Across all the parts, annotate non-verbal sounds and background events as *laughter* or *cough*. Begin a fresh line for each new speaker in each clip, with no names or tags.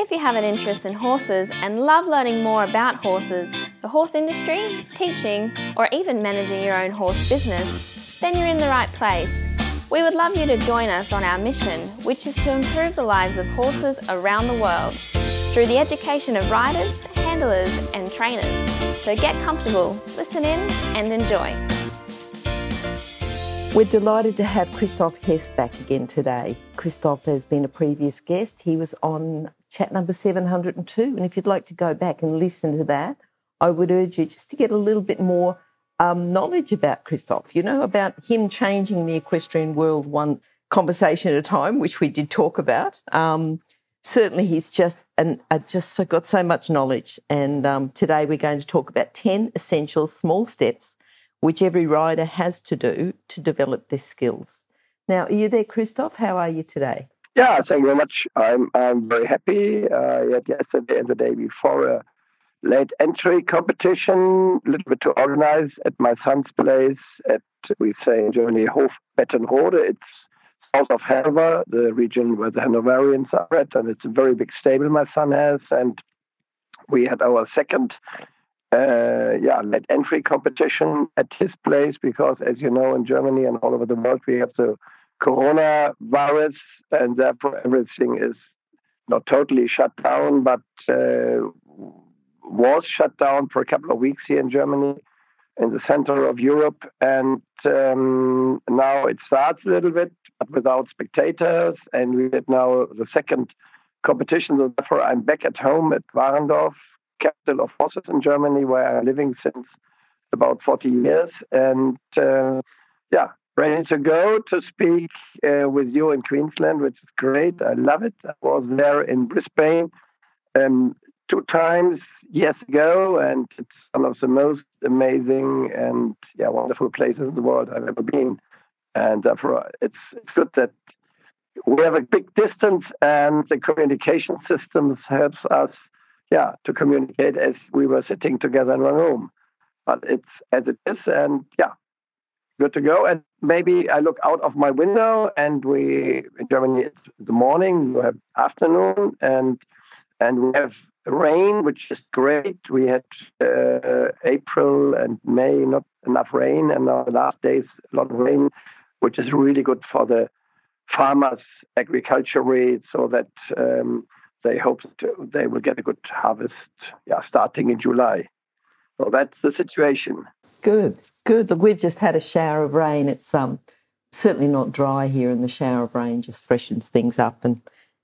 If you have an interest in horses and love learning more about horses, the horse industry, teaching, or even managing your own horse business, then you're in the right place. We would love you to join us on our mission, which is to improve the lives of horses around the world through the education of riders, handlers, and trainers. So get comfortable, listen in, and enjoy.
We're delighted to have Christoph Hess back again today. Christoph has been a previous guest. He was on chat number 702. And if you'd like to go back and listen to that, I would urge you just to get a little bit more um, knowledge about Christoph, you know, about him changing the equestrian world one conversation at a time, which we did talk about. Um, certainly, he's just and uh, just got so much knowledge. And um, today we're going to talk about 10 essential small steps which every rider has to do to develop their skills. Now, are you there, Christoph? How are you today?
Yeah, thank you very much. I'm I'm very happy. Uh, yesterday and the day before a late entry competition, a little bit to organize at my son's place at we say in Germany Hofbettenrode. It's south of Hanover, the region where the Hanoverians are at, and it's a very big stable my son has. And we had our second uh, yeah, late entry competition at his place because, as you know, in Germany and all over the world, we have the coronavirus, and therefore everything is not totally shut down, but uh, was shut down for a couple of weeks here in Germany, in the center of Europe, and um, now it starts a little bit, but without spectators, and we did now the second competition. So therefore, I'm back at home at Warendorf capital of horses in Germany, where I'm living since about 40 years. And uh, yeah, ready to go to speak uh, with you in Queensland, which is great. I love it. I was there in Brisbane um, two times years ago, and it's one of the most amazing and yeah wonderful places in the world I've ever been. And therefore, it's, it's good that we have a big distance, and the communication systems helps us yeah, to communicate as we were sitting together in one room. But it's as it is, and yeah, good to go. And maybe I look out of my window, and we in Germany it's the morning, we have afternoon, and and we have rain, which is great. We had uh, April and May not enough rain, and now the last days a lot of rain, which is really good for the farmers' agriculture so that. Um, they hope they will get a good harvest yeah, starting in July. So that's the situation.
Good, good. Look, we've just had a shower of rain. It's um, certainly not dry here, and the shower of rain just freshens things up and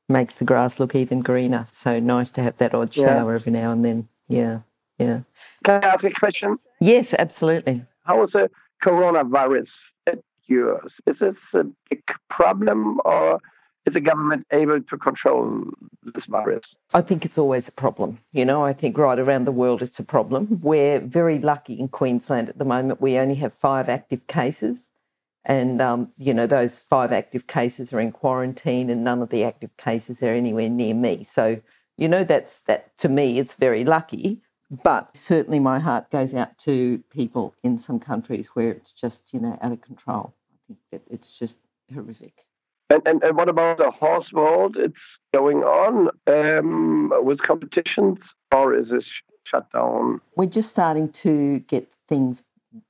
makes the grass look even greener. So nice to have that odd shower yeah. every now and then. Yeah, yeah.
Can I ask a question?
Yes, absolutely.
How is the coronavirus at yours? Is this a big problem or is the government able to control this virus?
I think it's always a problem. You know, I think right around the world it's a problem. We're very lucky in Queensland at the moment. We only have five active cases. And, um, you know, those five active cases are in quarantine and none of the active cases are anywhere near me. So, you know, that's that to me, it's very lucky. But certainly my heart goes out to people in some countries where it's just, you know, out of control. I think that it's just horrific.
And, and, and what about the horse world? It's going on um, with competitions, or is this shut down?
We're just starting to get things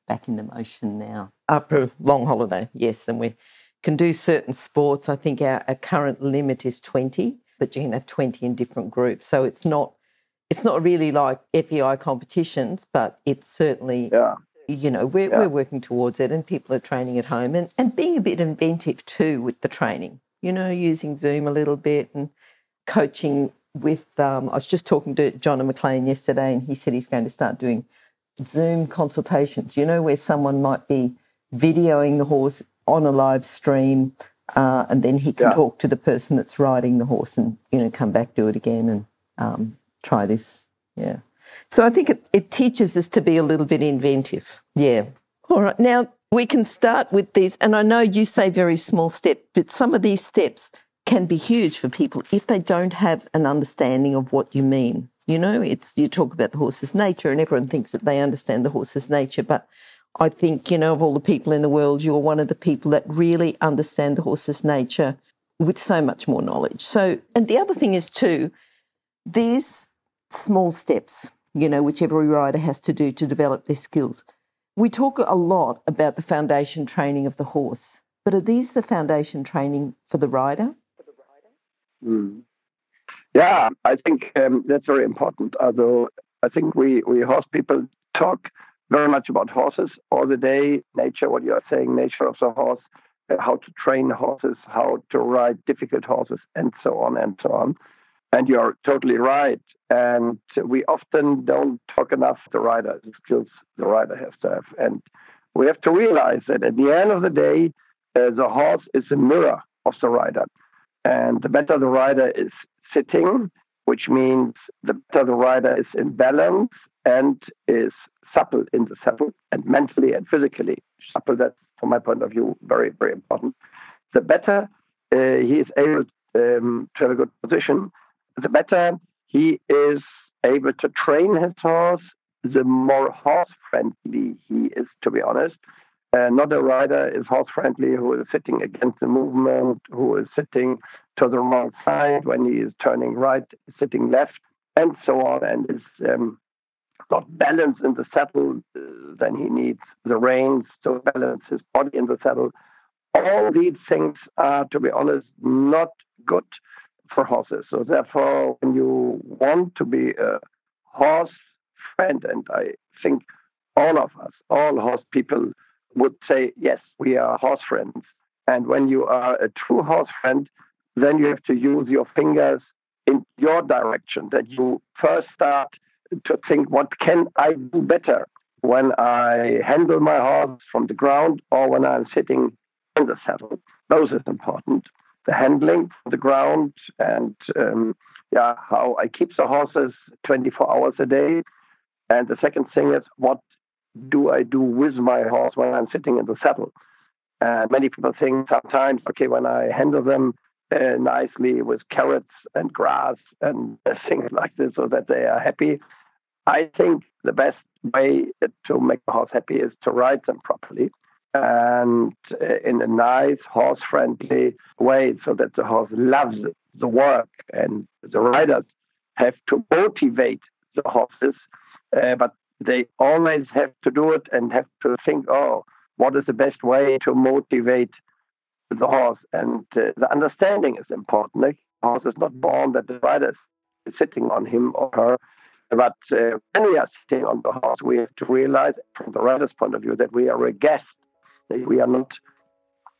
back into motion now after a long holiday, yes, and we can do certain sports. I think our, our current limit is 20, but you can have 20 in different groups. So it's not it's not really like FEI competitions, but it's certainly yeah you know, we're, yeah. we're working towards it and people are training at home and, and being a bit inventive too with the training, you know, using Zoom a little bit and coaching with, um, I was just talking to John and McLean yesterday and he said he's going to start doing Zoom consultations, you know, where someone might be videoing the horse on a live stream uh, and then he can yeah. talk to the person that's riding the horse and, you know, come back, do it again and um, try this. Yeah. So I think it, it teaches us to be a little bit inventive. Yeah. All right. Now we can start with these, and I know you say very small step, but some of these steps can be huge for people if they don't have an understanding of what you mean. You know, it's you talk about the horse's nature, and everyone thinks that they understand the horse's nature, but I think, you know, of all the people in the world, you're one of the people that really understand the horse's nature with so much more knowledge. So, and the other thing is too, These small steps, you know, which every rider has to do to develop their skills. We talk a lot about the foundation training of the horse, but are these the foundation training for the rider?
Mm. Yeah, I think um, that's very important. Although I think we, we horse people talk very much about horses all the day, nature, what you are saying, nature of the horse, uh, how to train horses, how to ride difficult horses, and so on and so on. And you're totally right. And we often don't talk enough the rider, the skills the rider has to have. And we have to realize that at the end of the day, uh, the horse is a mirror of the rider. And the better the rider is sitting, which means the better the rider is in balance and is supple in the saddle and mentally and physically supple. That's, from my point of view, very, very important. The better uh, he is able um, to have a good position, the better he is able to train his horse, the more horse friendly he is, to be honest. Uh, not a rider is horse friendly who is sitting against the movement, who is sitting to the wrong side when he is turning right, sitting left, and so on, and is um, not balanced in the saddle. Uh, then he needs the reins to balance his body in the saddle. All these things are, to be honest, not good for horses. So therefore, when you want to be a horse friend, and I think all of us, all horse people, would say, yes, we are horse friends. And when you are a true horse friend, then you have to use your fingers in your direction, that you first start to think, what can I do better when I handle my horse from the ground or when I'm sitting in the saddle? Those is important. The handling from the ground and um, yeah, how I keep the horses 24 hours a day. And the second thing is, what do I do with my horse when I'm sitting in the saddle? And many people think sometimes, okay, when I handle them uh, nicely with carrots and grass and things like this so that they are happy, I think the best way to make the horse happy is to ride them properly and uh, in a nice horse friendly way so that the horse loves the work and the riders have to motivate the horses uh, but they always have to do it and have to think oh what is the best way to motivate the horse and uh, the understanding is important the horse is not born that the rider is sitting on him or her but uh, when we are sitting on the horse, we have to realize, from the rider's point of view, that we are a guest. We are not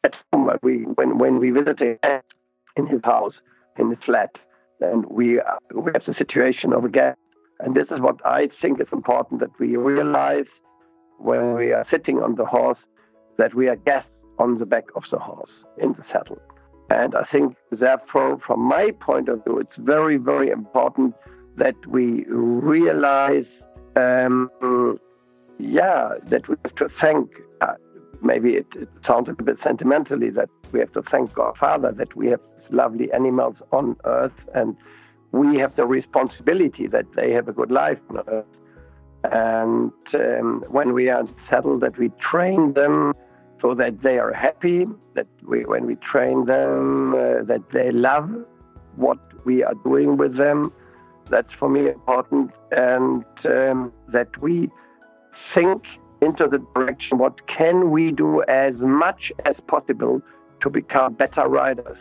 at home. We, when, when we visit a guest in his house, in his flat, then we, uh, we have the situation of a guest. And this is what I think is important that we realize when we are sitting on the horse that we are guests on the back of the horse in the saddle. And I think, therefore, from my point of view, it's very, very important that we realize, um, yeah, that we have to thank. Uh, maybe it, it, sounds a bit sentimentally that we have to thank our Father that we have lovely animals on Earth, and we have the responsibility that they have a good life on Earth. And um, when we are settled, that we train them so that they are happy. That we, when we train them, uh, that they love what we are doing with them that's for me important, and um, that we think into the direction what can we do as much as possible to become better riders.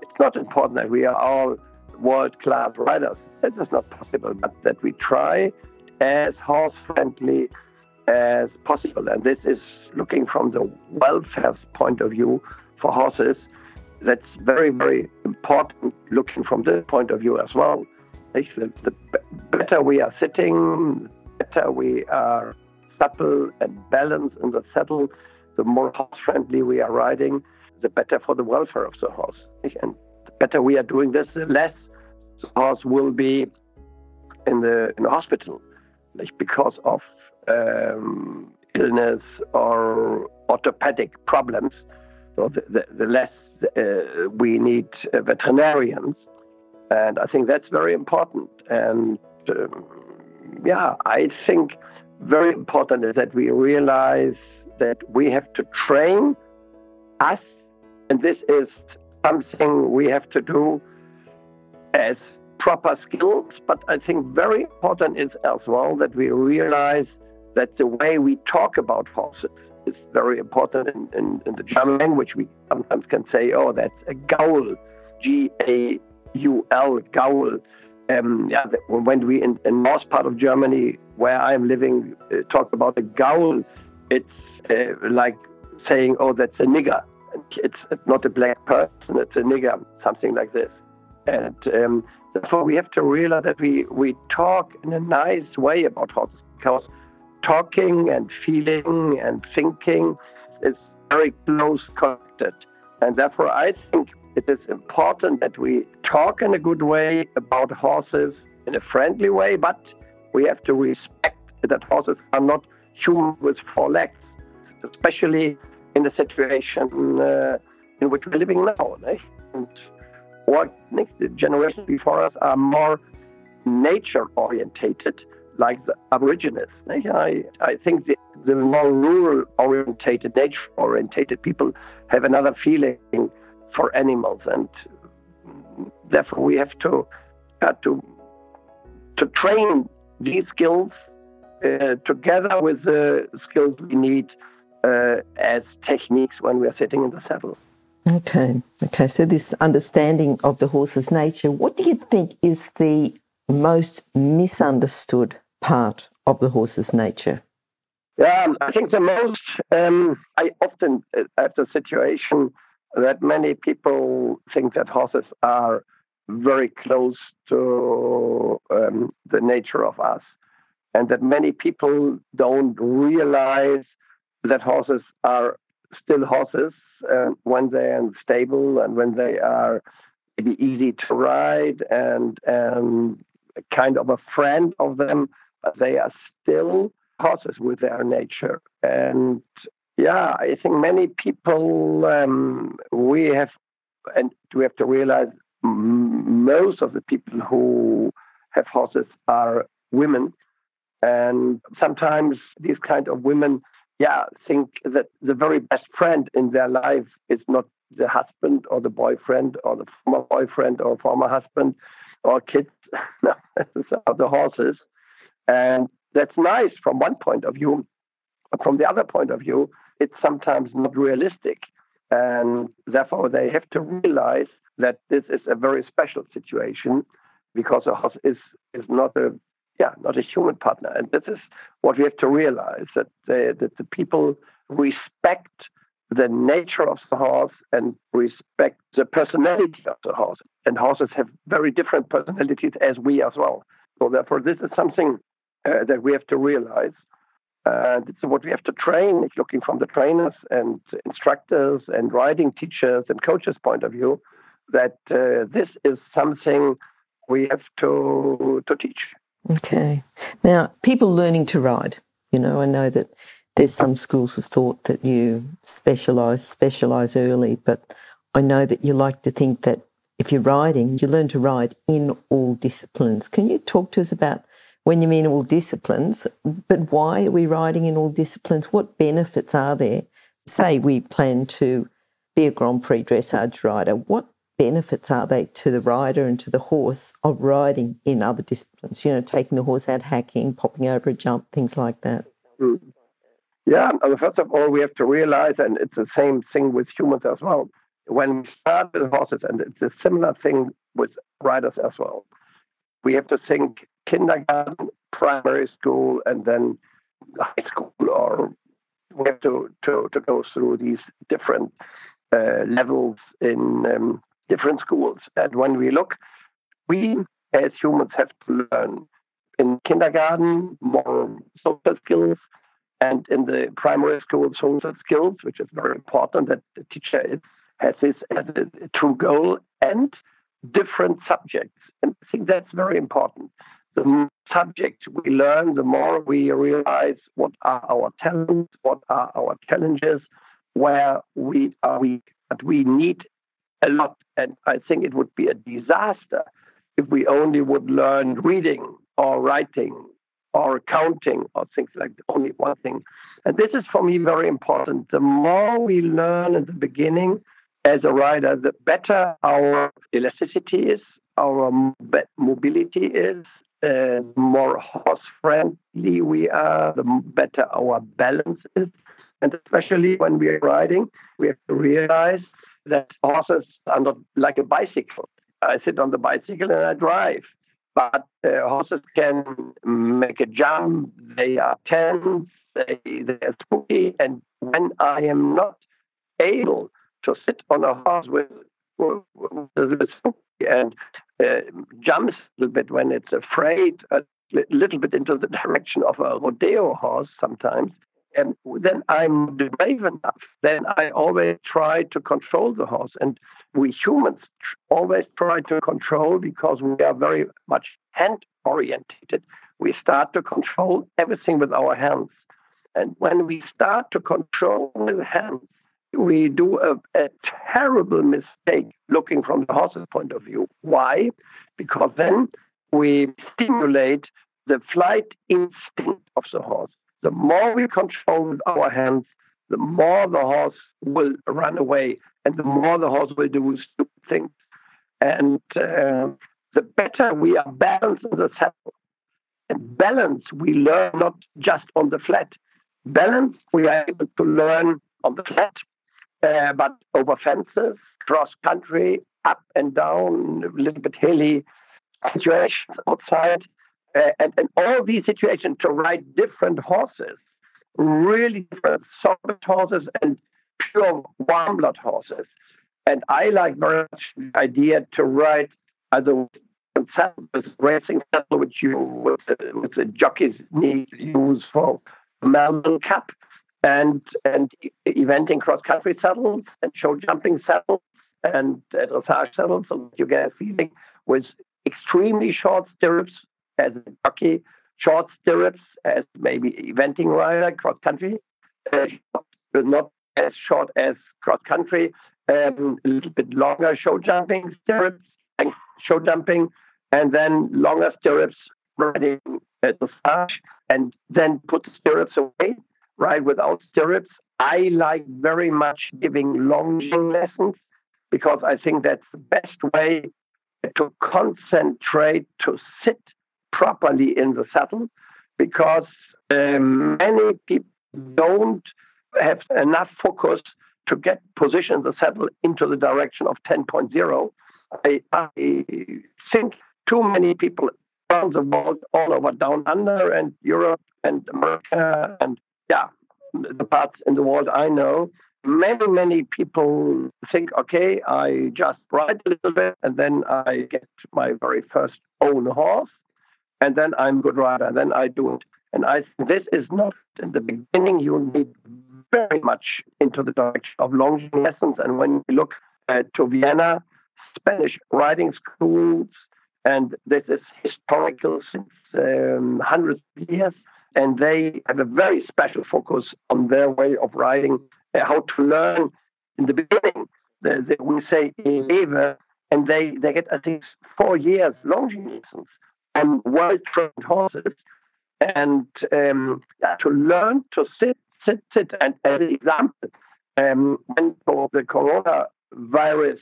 It's not important that we are all world class riders. That is not possible, but that we try as horse friendly as possible. And this is looking from the welfare point of view for horses. That's very, very important looking from this point of view as well. The, the better we are sitting, the better we are supple and balanced in the saddle, the more horse friendly we are riding, the better for the welfare of the horse. And the better we are doing this, the less the horse will be in the in the hospital because of um, illness or orthopedic problems. So the, the, the less uh, we need uh, veterinarians and I think that's very important. And um, yeah, I think very important is that we realize that we have to train us, and this is something we have to do as proper skills, but I think very important is as well that we realize that the way we talk about horses is very important. In, in, in the German language, we sometimes can say, oh, that's a gaul, G A U L, gaul. Um, yeah, when we in, in north part of Germany, where I'm living, uh, talk about a gaul, it's uh, like saying, oh, that's a nigger. It's, it's not a black person, it's a nigger, something like this. And um, therefore, we have to realize that we, we talk in a nice way about horses because talking and feeling and thinking is very close connected. And therefore, I think it is important that we talk in a good way about horses in a friendly way, but we have to respect that horses are not human with four legs, especially in the situation uh, in which we're living now. Eh? And what next generations before us are more nature orientated, like the Aborigines. Eh? I, I think the, the more rural orientated, nature orientated people have another feeling for animals, and therefore we have to uh, to to train these skills uh, together with the skills we need uh, as techniques when we are sitting in the saddle.
Okay, okay. So this understanding of the horse's nature, what do you think is the most misunderstood part of the horse's nature?
Yeah, I think the most. Um, I often have the situation that many people think that horses are very close to um, the nature of us, and that many people don't realize that horses are still horses uh, when they're in stable and when they are maybe easy to ride and and kind of a friend of them, but they are still horses with their nature. And yeah, I think many people um, we have and we have to realize most of the people who have horses are women, and sometimes these kind of women yeah, think that the very best friend in their life is not the husband or the boyfriend or the former boyfriend or former husband or kids, *laughs* are the horses. And that's nice from one point of view. From the other point of view, it's sometimes not realistic. And therefore, they have to realize that this is a very special situation because a horse is, is not a yeah, not a human partner. And this is what we have to realize that the, that the people respect the nature of the horse and respect the personality of the horse. And horses have very different personalities as we as well. So therefore, this is something uh, that we have to realize. And it's what we have to train, looking from the trainers and instructors and riding teachers and coaches' point of view, that uh, this is something we have to to teach.
Okay. Now, people learning to ride, you know, I know that there's some schools of thought that you specialise, specialise early, but I know that you like to think that if you're riding, you learn to ride in all disciplines. Can you talk to us about when you mean all disciplines, but why are we riding in all disciplines? What benefits are there? Say we plan to be a Grand Prix dressage rider. What benefits are they to the rider and to the horse of riding in other disciplines? You know, taking the horse out hacking, popping over a jump, things like that.
Mm. Yeah, first of all, we have to realize, and it's the same thing with humans as well. When we start with horses, and it's a similar thing with riders as well, we have to think kindergarten, primary school, and then high school, or we have to, to, to go through these different uh, levels in um, different schools. And when we look, we as humans have to learn in kindergarten more social skills and in the primary school social skills, which is very important that the teacher is, has this as a true goal and different subjects. And I think that's very important. The more subjects we learn, the more we realize what are our talents, what are our challenges, where we are weak. But we need a lot. And I think it would be a disaster if we only would learn reading or writing or counting or things like only one thing. And this is for me very important. The more we learn in the beginning as a rider, the better our elasticity is, our mobility is, uh, more horse friendly we are, the better our balance is. And especially when we are riding, we have to realize that horses are not like a bicycle. I sit on the bicycle and I drive. But uh, horses can make a jump, they are tense, they, they are spooky. And when I am not able to sit on a horse with, with, with spooky and uh, jumps a little bit when it's afraid, a little bit into the direction of a rodeo horse sometimes, and then I'm brave enough. Then I always try to control the horse. And we humans always try to control because we are very much hand oriented. We start to control everything with our hands. And when we start to control with hands, we do a, a terrible mistake looking from the horse's point of view. Why? Because then we stimulate the flight instinct of the horse. The more we control with our hands, the more the horse will run away and the more the horse will do stupid things. And uh, the better we are balanced in the saddle. And balance we learn not just on the flat. Balance we are able to learn on the flat, uh, but over fences, cross country, up and down, a little bit hilly situations outside. Uh, and, and all these situations to ride different horses, really different soft horses and pure warm blood horses. And I like very much the idea to ride either with racing saddle, which you with the, with the jockeys need use for Melbourne Cup, and and eventing cross country saddles and show jumping saddles and dressage saddles, so you get a feeling with extremely short stirrups as a jockey, short stirrups as maybe eventing rider, cross country, uh, not as short as cross country, um, a little bit longer show jumping stirrups, and show jumping, and then longer stirrups riding at the start, and then put the stirrups away, ride without stirrups. I like very much giving longing lessons because I think that's the best way to concentrate to sit properly in the saddle because um, many people don't have enough focus to get position the saddle into the direction of 10.0. I, I think too many people around the world, all over down under and Europe and America and yeah, the parts in the world I know, many, many people think, okay, I just ride a little bit and then I get my very first own horse and then I'm good rider, and then I do it. And I this is not in the beginning. You need very much into the direction of long lessons. And when you look to Vienna, Spanish riding schools, and this is historical since um, hundreds of years, and they have a very special focus on their way of riding, uh, how to learn in the beginning. The, the, we say and they, they get, I think, four years long lessons on well trained horses and um, to learn to sit, sit, sit. And as an example, um, when the coronavirus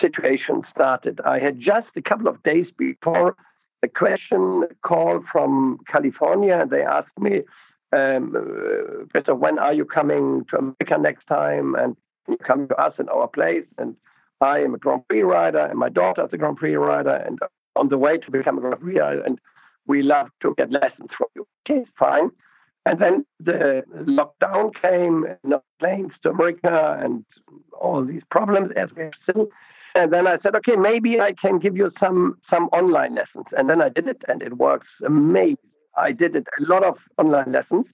situation started, I had just a couple of days before a question call from California, and they asked me, um, uh, when are you coming to America next time? And you come to us in our place. And I am a Grand Prix rider, and my daughter is a Grand Prix rider, and on the way to become a referee, uh, and we love to get lessons from you. Okay, fine. And then the lockdown came, no planes to America, and all these problems as we have still. And then I said, okay, maybe I can give you some some online lessons. And then I did it, and it works amazing. I did it a lot of online lessons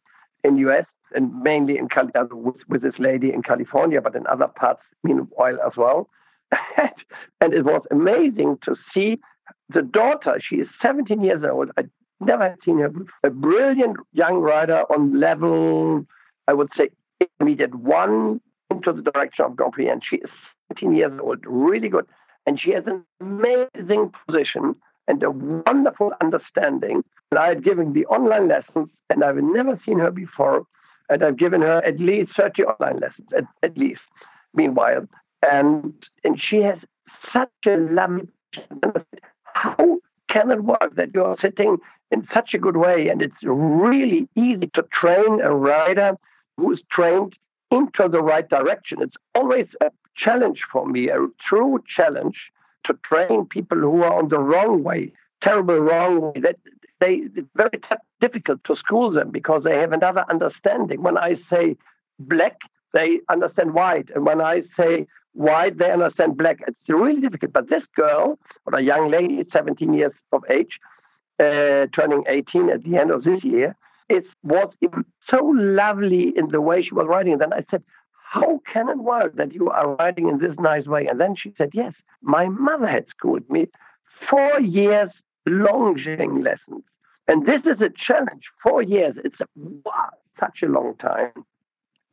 in US and mainly in Cali- with, with this lady in California, but in other parts meanwhile as well. *laughs* and it was amazing to see the daughter, she is 17 years old. I never had seen her. A brilliant young rider on level, I would say, intermediate one into the direction of Grand Prix. And she is 17 years old, really good. And she has an amazing position and a wonderful understanding. And I had given the online lessons, and I've never seen her before. And I've given her at least 30 online lessons, at, at least, meanwhile. And, and she has such a lovely how can it work that you are sitting in such a good way? And it's really easy to train a rider who is trained into the right direction. It's always a challenge for me, a true challenge to train people who are on the wrong way, terrible wrong way. That they it's very difficult to school them because they have another understanding. When I say black, they understand white, and when I say white, they understand black. It's really difficult. But this girl, or a young lady, 17 years of age, uh, turning 18 at the end of this year, it was so lovely in the way she was riding. And then I said, how can it work that you are riding in this nice way? And then she said, yes, my mother had schooled me four years longing lessons. And this is a challenge. Four years. It's wow, such a long time.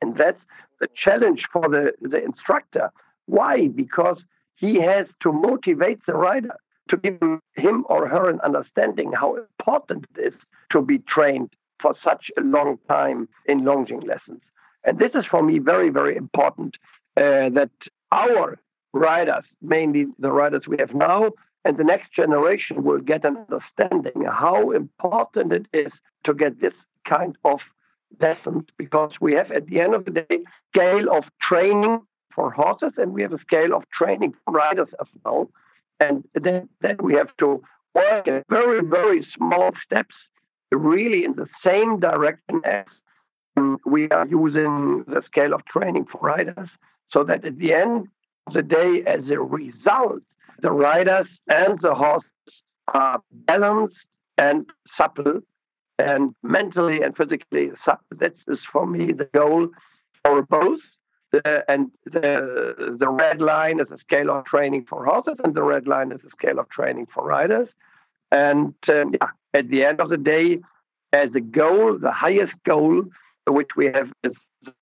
And that's the challenge for the, the instructor. Why? Because he has to motivate the rider to give him or her an understanding how important it is to be trained for such a long time in longing lessons. And this is for me very, very important uh, that our riders, mainly the riders we have now, and the next generation will get an understanding how important it is to get this kind of lessons because we have at the end of the day scale of training for horses and we have a scale of training for riders as well. And then, then we have to work in very, very small steps, really in the same direction as um, we are using the scale of training for riders, so that at the end of the day, as a result, the riders and the horses are balanced and supple and mentally and physically supple. That is for me the goal for both. The, and the the red line is a scale of training for horses, and the red line is a scale of training for riders. And um, yeah, at the end of the day, as a goal, the highest goal which we have is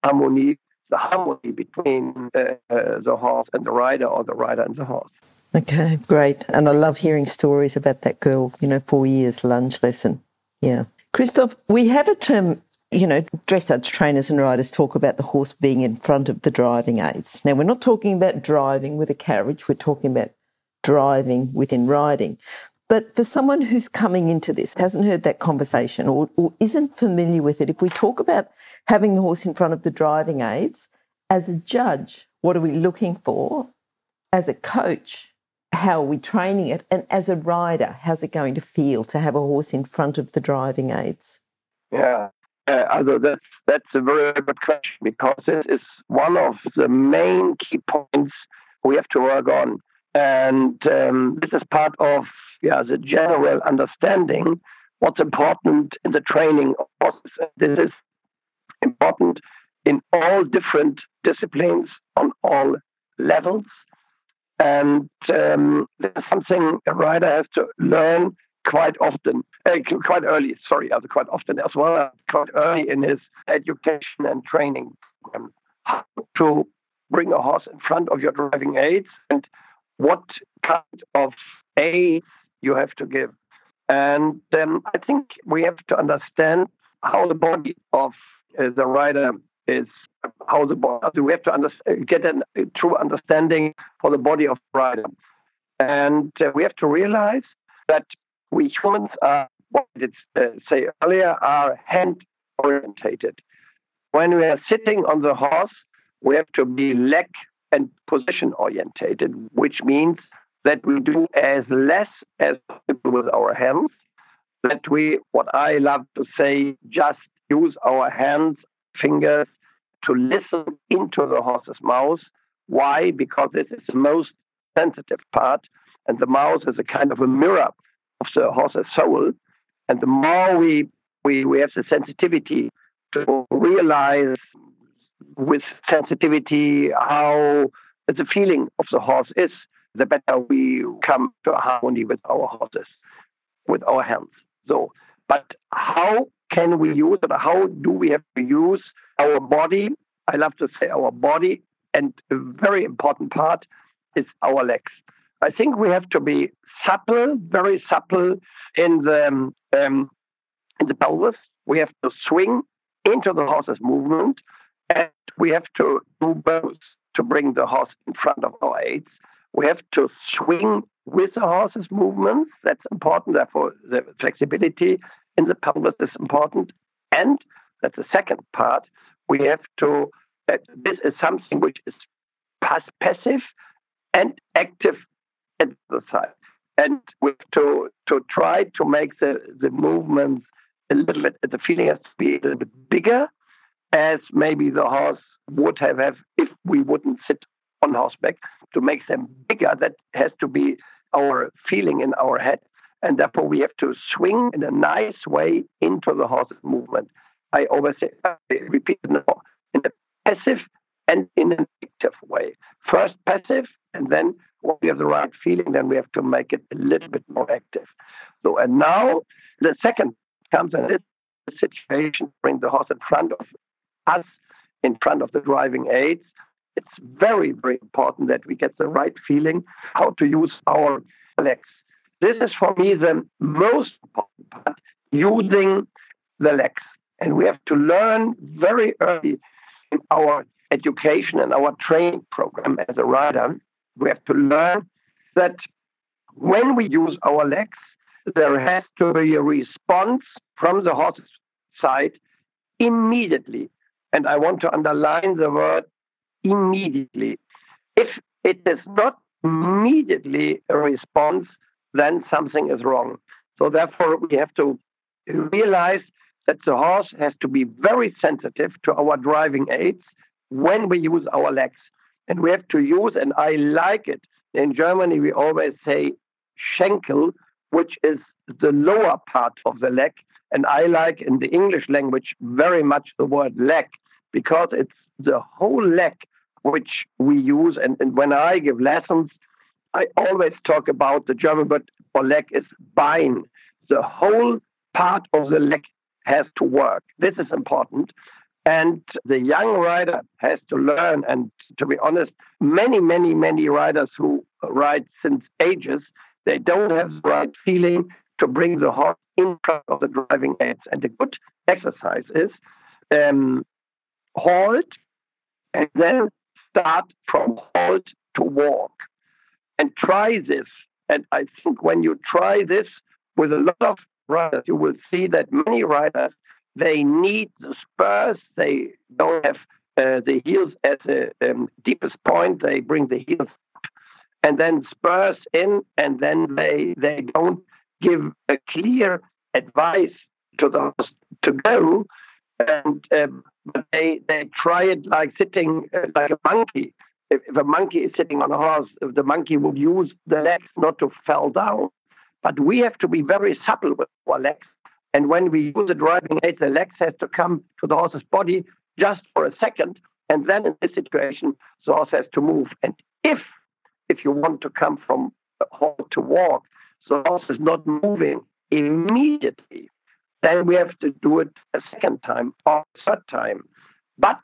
harmony, the harmony between uh, uh, the horse and the rider, or the rider and the horse.
Okay, great. And I love hearing stories about that girl, you know, four years lunge lesson. Yeah. Christoph, we have a term, you know, dressage trainers and riders talk about the horse being in front of the driving aids. Now, we're not talking about driving with a carriage, we're talking about driving within riding. But for someone who's coming into this, hasn't heard that conversation or, or isn't familiar with it, if we talk about having the horse in front of the driving aids, as a judge, what are we looking for? As a coach, how are we training it? And as a rider, how's it going to feel to have a horse in front of the driving aids?
Yeah, uh, that's that's a very good question because this is one of the main key points we have to work on, and um, this is part of yeah the general understanding what's important in the training horses. This is important in all different disciplines on all levels and um, there's something a rider has to learn quite often, uh, quite early, sorry, also quite often as well, quite early in his education and training um, to bring a horse in front of your driving aids and what kind of aids you have to give. And um, I think we have to understand how the body of uh, the rider is how the body. We have to under, get a true understanding for the body of the rider, and uh, we have to realize that we humans are, what did uh, say earlier, are hand orientated. When we are sitting on the horse, we have to be leg and position orientated, which means that we do as less as possible with our hands. That we, what I love to say, just use our hands, fingers, to listen into the horse's mouth. Why? Because this is the most sensitive part, and the mouth is a kind of a mirror of the horse's soul. And the more we we, we have the sensitivity to realize with sensitivity how the feeling of the horse is, the better we come to harmony with our horses, with our hands. So, but how can we use it? How do we have to use our body? I love to say our body, and a very important part is our legs. I think we have to be supple, very supple in the um, in the pelvis. We have to swing into the horse's movement, and we have to do both to bring the horse in front of our aids. We have to swing with the horse's movements. That's important. Therefore, the flexibility in the pelvis is important. And that's the second part. We have to, uh, this is something which is passive and active exercise. And to, to try to make the, the movements a little bit, the feeling has to be a little bit bigger, as maybe the horse would have, have if we wouldn't sit on horseback. To make them bigger, that has to be our feeling in our head. And therefore, we have to swing in a nice way into the horse's movement. I always say, I repeat now, in a passive and in an active way. First passive, and then we have the right feeling, then we have to make it a little bit more active. So, and now the second comes in this situation, bring the horse in front of us, in front of the driving aids. It's very, very important that we get the right feeling how to use our legs. This is for me the most important part, using the legs. And we have to learn very early in our education and our training program as a rider, we have to learn that when we use our legs, there has to be a response from the horse's side immediately. And I want to underline the word immediately. If it is not immediately a response, then something is wrong. So therefore, we have to realize that the horse has to be very sensitive to our driving aids when we use our legs. And we have to use, and I like it. In Germany, we always say Schenkel, which is the lower part of the leg. And I like in the English language very much the word leg because it's the whole leg which we use. And, and when I give lessons, I always talk about the German word for leg is Bein. The whole part of the leg has to work. This is important. And the young rider has to learn. And to be honest, many, many, many riders who ride since ages, they don't have the right feeling to bring the horse in front of the driving aids. And a good exercise is um, halt and then start from halt to walk and try this. And I think when you try this with a lot of riders, you will see that many riders they need the spurs. They don't have uh, the heels at the um, deepest point. They bring the heels and then spurs in, and then they they don't give a clear advice to the to go, and um, they they try it like sitting uh, like a monkey. If, if, a monkey is sitting on a horse, the monkey will use the legs not to fall down. But we have to be very supple with our legs and when we use the driving aid, the legs has to come to the horse's body just for a second. And then in this situation, the horse has to move. And if if you want to come from halt to walk, the horse is not moving immediately, then we have to do it a second time or a third time. But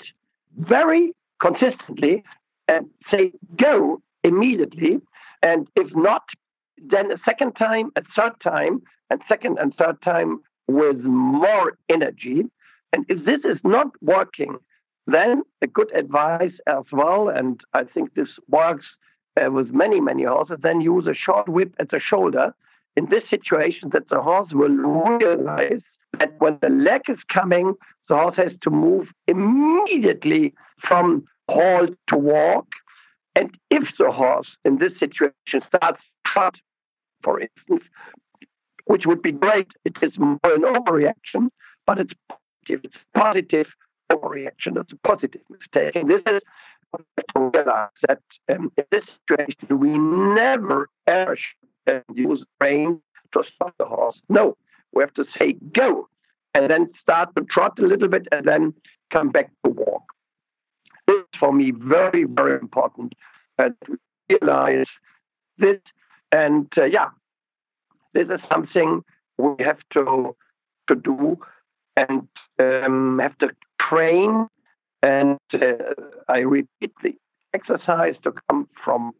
very consistently and say go immediately. And if not, then a second time, a third time, and second and third time with more energy. And if this is not working, then a good advice as well, and I think this works uh, with many, many horses, then use a short whip at the shoulder. In this situation, that the horse will realize that when the leg is coming, the horse has to move immediately from halt to walk. And if the horse in this situation starts trot, for instance, which would be great. It is more an overreaction, but it's positive. It's positive overreaction. It's a positive mistake. And this is to realize that um, in this situation, we never ever should use brain to stop the horse. No, we have to say go, and then start to trot a little bit, and then come back to walk. This is for me very, very important uh, to realize this. And uh, yeah, this is something we have to to do and um, have to train. And uh, I repeat, the exercise to come from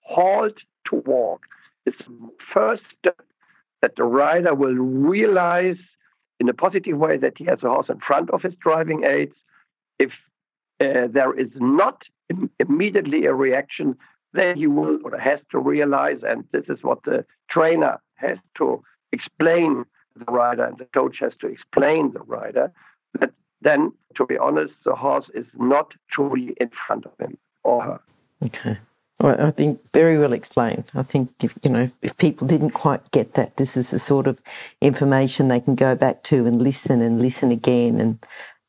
halt to walk It's the first step that the rider will realize in a positive way that he has a horse in front of his driving aids. If uh, there is not Im- immediately a reaction, then he will or has to realize, and this is what the trainer has to explain the rider and the coach has to explain the rider, that then, to be honest, the horse is not truly in front of him or her.
Okay. Well, I think very well explained. I think if you know if people didn't quite get that, this is the sort of information they can go back to and listen and listen again and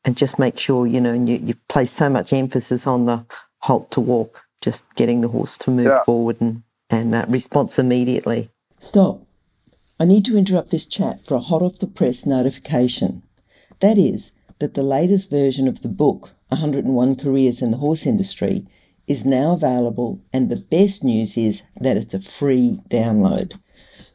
and just make sure you know you, you place so much emphasis on the halt to walk, just getting the horse to move yeah. forward and and uh, response immediately. Stop. I need to interrupt this chat for a hot off the press notification. That is that the latest version of the book 101 Careers in the Horse Industry is now available, and the best news is that it's a free download.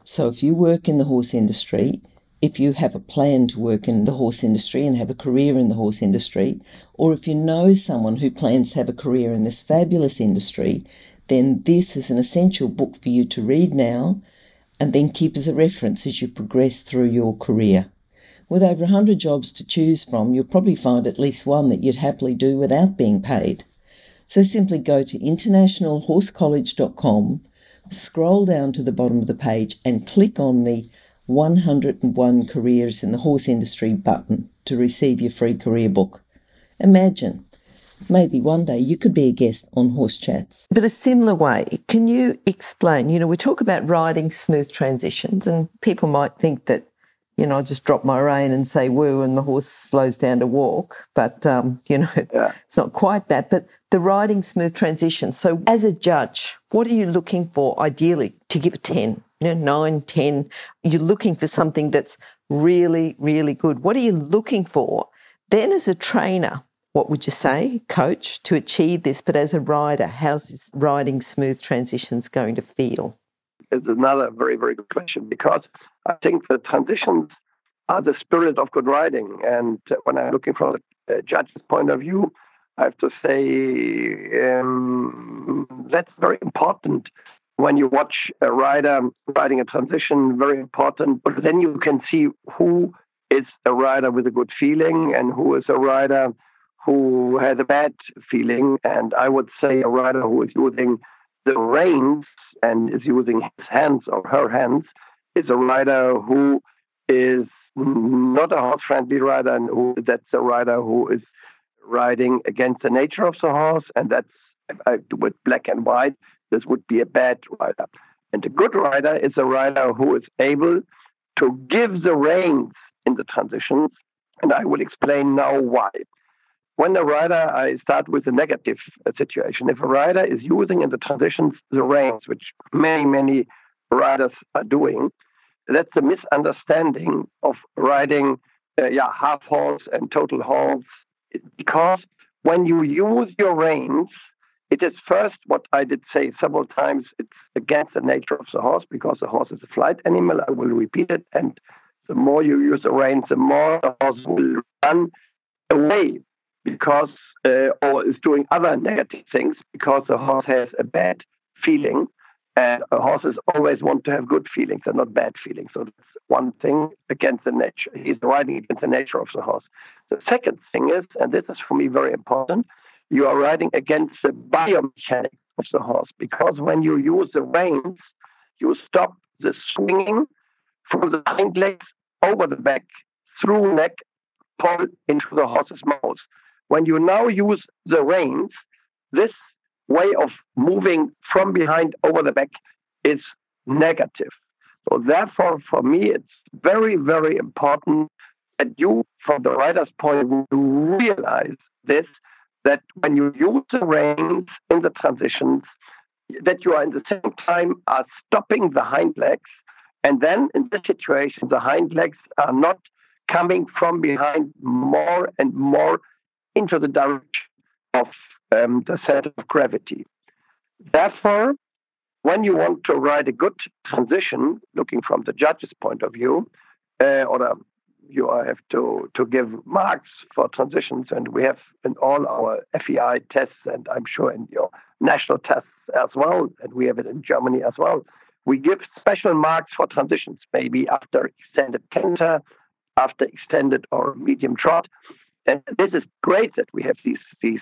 So if you work in the horse industry, if you have a plan to work in the horse industry and have a career in the horse industry, or if you know someone who plans to have a career in this fabulous industry, then this is an essential book for you to read now and then keep as a reference as you progress through your career. With over 100 jobs to choose from, you'll probably find at least one that you'd happily do without being paid. So simply go to internationalhorsecollege.com, scroll down to the bottom of the page, and click on the 101 Careers in the Horse Industry button to receive your free career book. Imagine, maybe one day you could be a guest on Horse Chats. But a similar way, can you explain? You know, we talk about riding smooth transitions, and people might think that you know, I just drop my rein and say woo, and the horse slows down to walk. But, um, you know, *laughs* yeah. it's not quite that. But the riding smooth transition. So, as a judge, what are you looking for ideally to give a 10, you know, 9, 10? You're looking for something that's really, really good. What are you looking for? Then, as a trainer, what would you say, coach, to achieve this? But as a rider, how's this riding smooth transitions going to feel?
It's another very, very good question because I think the transitions are the spirit of good riding. And when I'm looking from a judge's point of view, I have to say um, that's very important when you watch a rider riding a transition, very important. But then you can see who is a rider with a good feeling and who is a rider who has a bad feeling. And I would say a rider who is using the reins and is using his hands or her hands is a rider who is not a horse friendly rider and who, that's a rider who is riding against the nature of the horse and that's uh, with black and white this would be a bad rider and a good rider is a rider who is able to give the reins in the transitions and i will explain now why when a rider i start with a negative situation if a rider is using in the transitions the reins which many many riders are doing. That's a misunderstanding of riding uh, yeah, half halts and total halts because when you use your reins, it is first what I did say several times, it's against the nature of the horse because the horse is a flight animal. I will repeat it. And the more you use the reins, the more the horse will run away because uh, or is doing other negative things because the horse has a bad feeling. And horses always want to have good feelings and not bad feelings. So that's one thing against the nature. He's riding against the nature of the horse. The second thing is, and this is for me very important, you are riding against the biomechanics of the horse because when you use the reins, you stop the swinging from the hind legs over the back, through neck, pull into the horse's mouth. When you now use the reins, this way of moving from behind over the back is negative. So therefore, for me, it's very, very important that you, from the rider's point of view, realize this, that when you use the reins in the transitions, that you are in the same time are stopping the hind legs. And then in this situation, the hind legs are not coming from behind more and more into the direction of um, the center of gravity. Therefore, when you want to write a good transition, looking from the judge's point of view, uh, or um, you have to, to give marks for transitions, and we have in all our FEI tests, and I'm sure in your national tests as well, and we have it in Germany as well. We give special marks for transitions, maybe after extended canter, after extended or medium trot. And this is great that we have these, these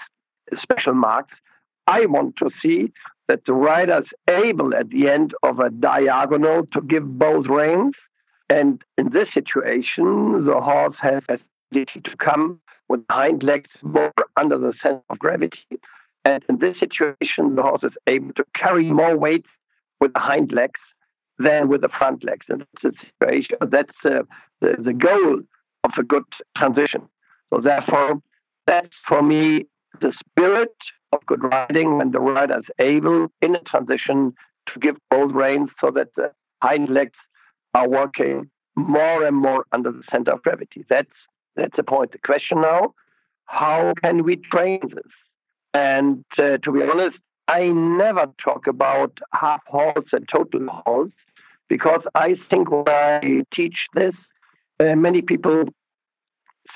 special marks. I want to see that the rider is able at the end of a diagonal to give both reins. And in this situation, the horse has ability to come with hind legs more under the center of gravity. And in this situation, the horse is able to carry more weight with the hind legs than with the front legs. And that's the situation. That's uh, the, the goal of a good transition. So therefore, that's for me the spirit of good riding when the rider is able in a transition to give both reins so that the hind legs are working more and more under the center of gravity. That's that's the point. The question now: How can we train this? And uh, to be honest, I never talk about half halts and total halts because I think when I teach this, uh, many people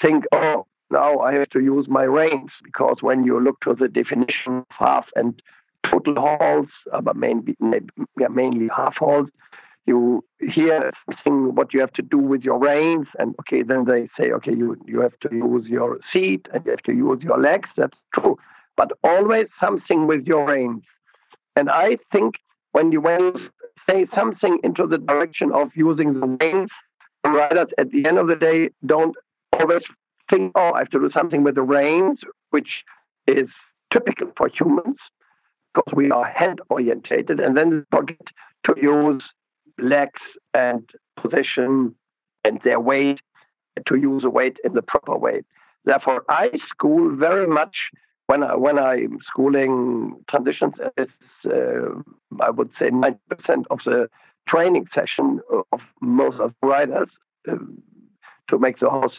think, oh, now I have to use my reins because when you look to the definition of half and total halts, uh, but mainly, mainly half halts, you hear something what you have to do with your reins, and okay, then they say, okay, you you have to use your seat and you have to use your legs. That's true, but always something with your reins. And I think when you when you say something into the direction of using the reins, the riders at the end of the day don't always think, oh, I have to do something with the reins, which is typical for humans because we are head orientated, and then forget to use legs and position and their weight to use the weight in the proper way. Therefore, I school very much when I when I'm schooling transitions. It's uh, I would say ninety percent of the training session of most of the riders uh, to make the horse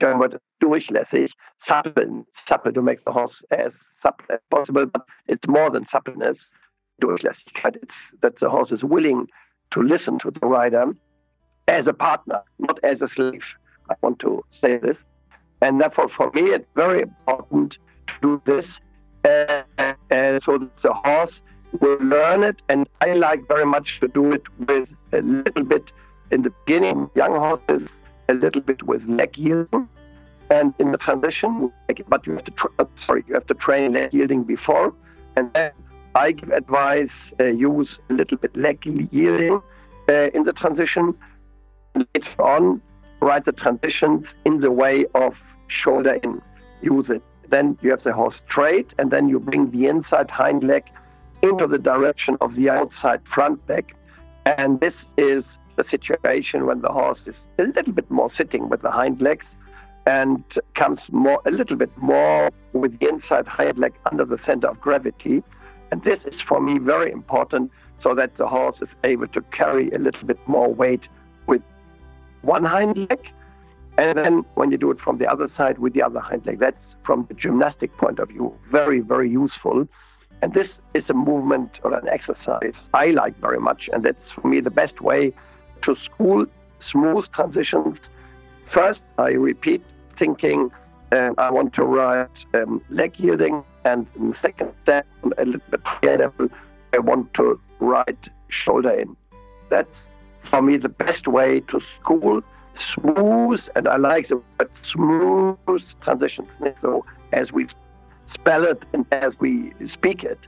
going what durchlässig, supple, supple to make the horse as supple as possible. But it's more than suppleness, durchlässigkeit. It's that the horse is willing to listen to the rider as a partner, not as a slave. I want to say this. And therefore, for me, it's very important to do this uh, uh, so that the horse will learn it. And I like very much to do it with a little bit in the beginning, young horses, a little bit with leg yielding. And in the transition, but you have to, tra- sorry, you have to train leg yielding before. And then I give advice, uh, use a little bit leg yielding uh, in the transition. Later on, write the transitions in the way of shoulder in. Use it. Then you have the horse straight, and then you bring the inside hind leg into the direction of the outside front leg. And this is the situation when the horse is a little bit more sitting with the hind legs and comes more a little bit more with the inside hind leg under the center of gravity and this is for me very important so that the horse is able to carry a little bit more weight with one hind leg. And then when you do it from the other side with the other hind leg, that's from the gymnastic point of view very, very useful. And this is a movement or an exercise I like very much. And that's for me the best way to school smooth transitions. First, I repeat thinking um, I want to ride um, leg yielding, and second step, a little bit higher level, I want to ride shoulder in. That's for me the best way to school smooth, and I like the word smooth transitions. So as we spell it and as we speak it,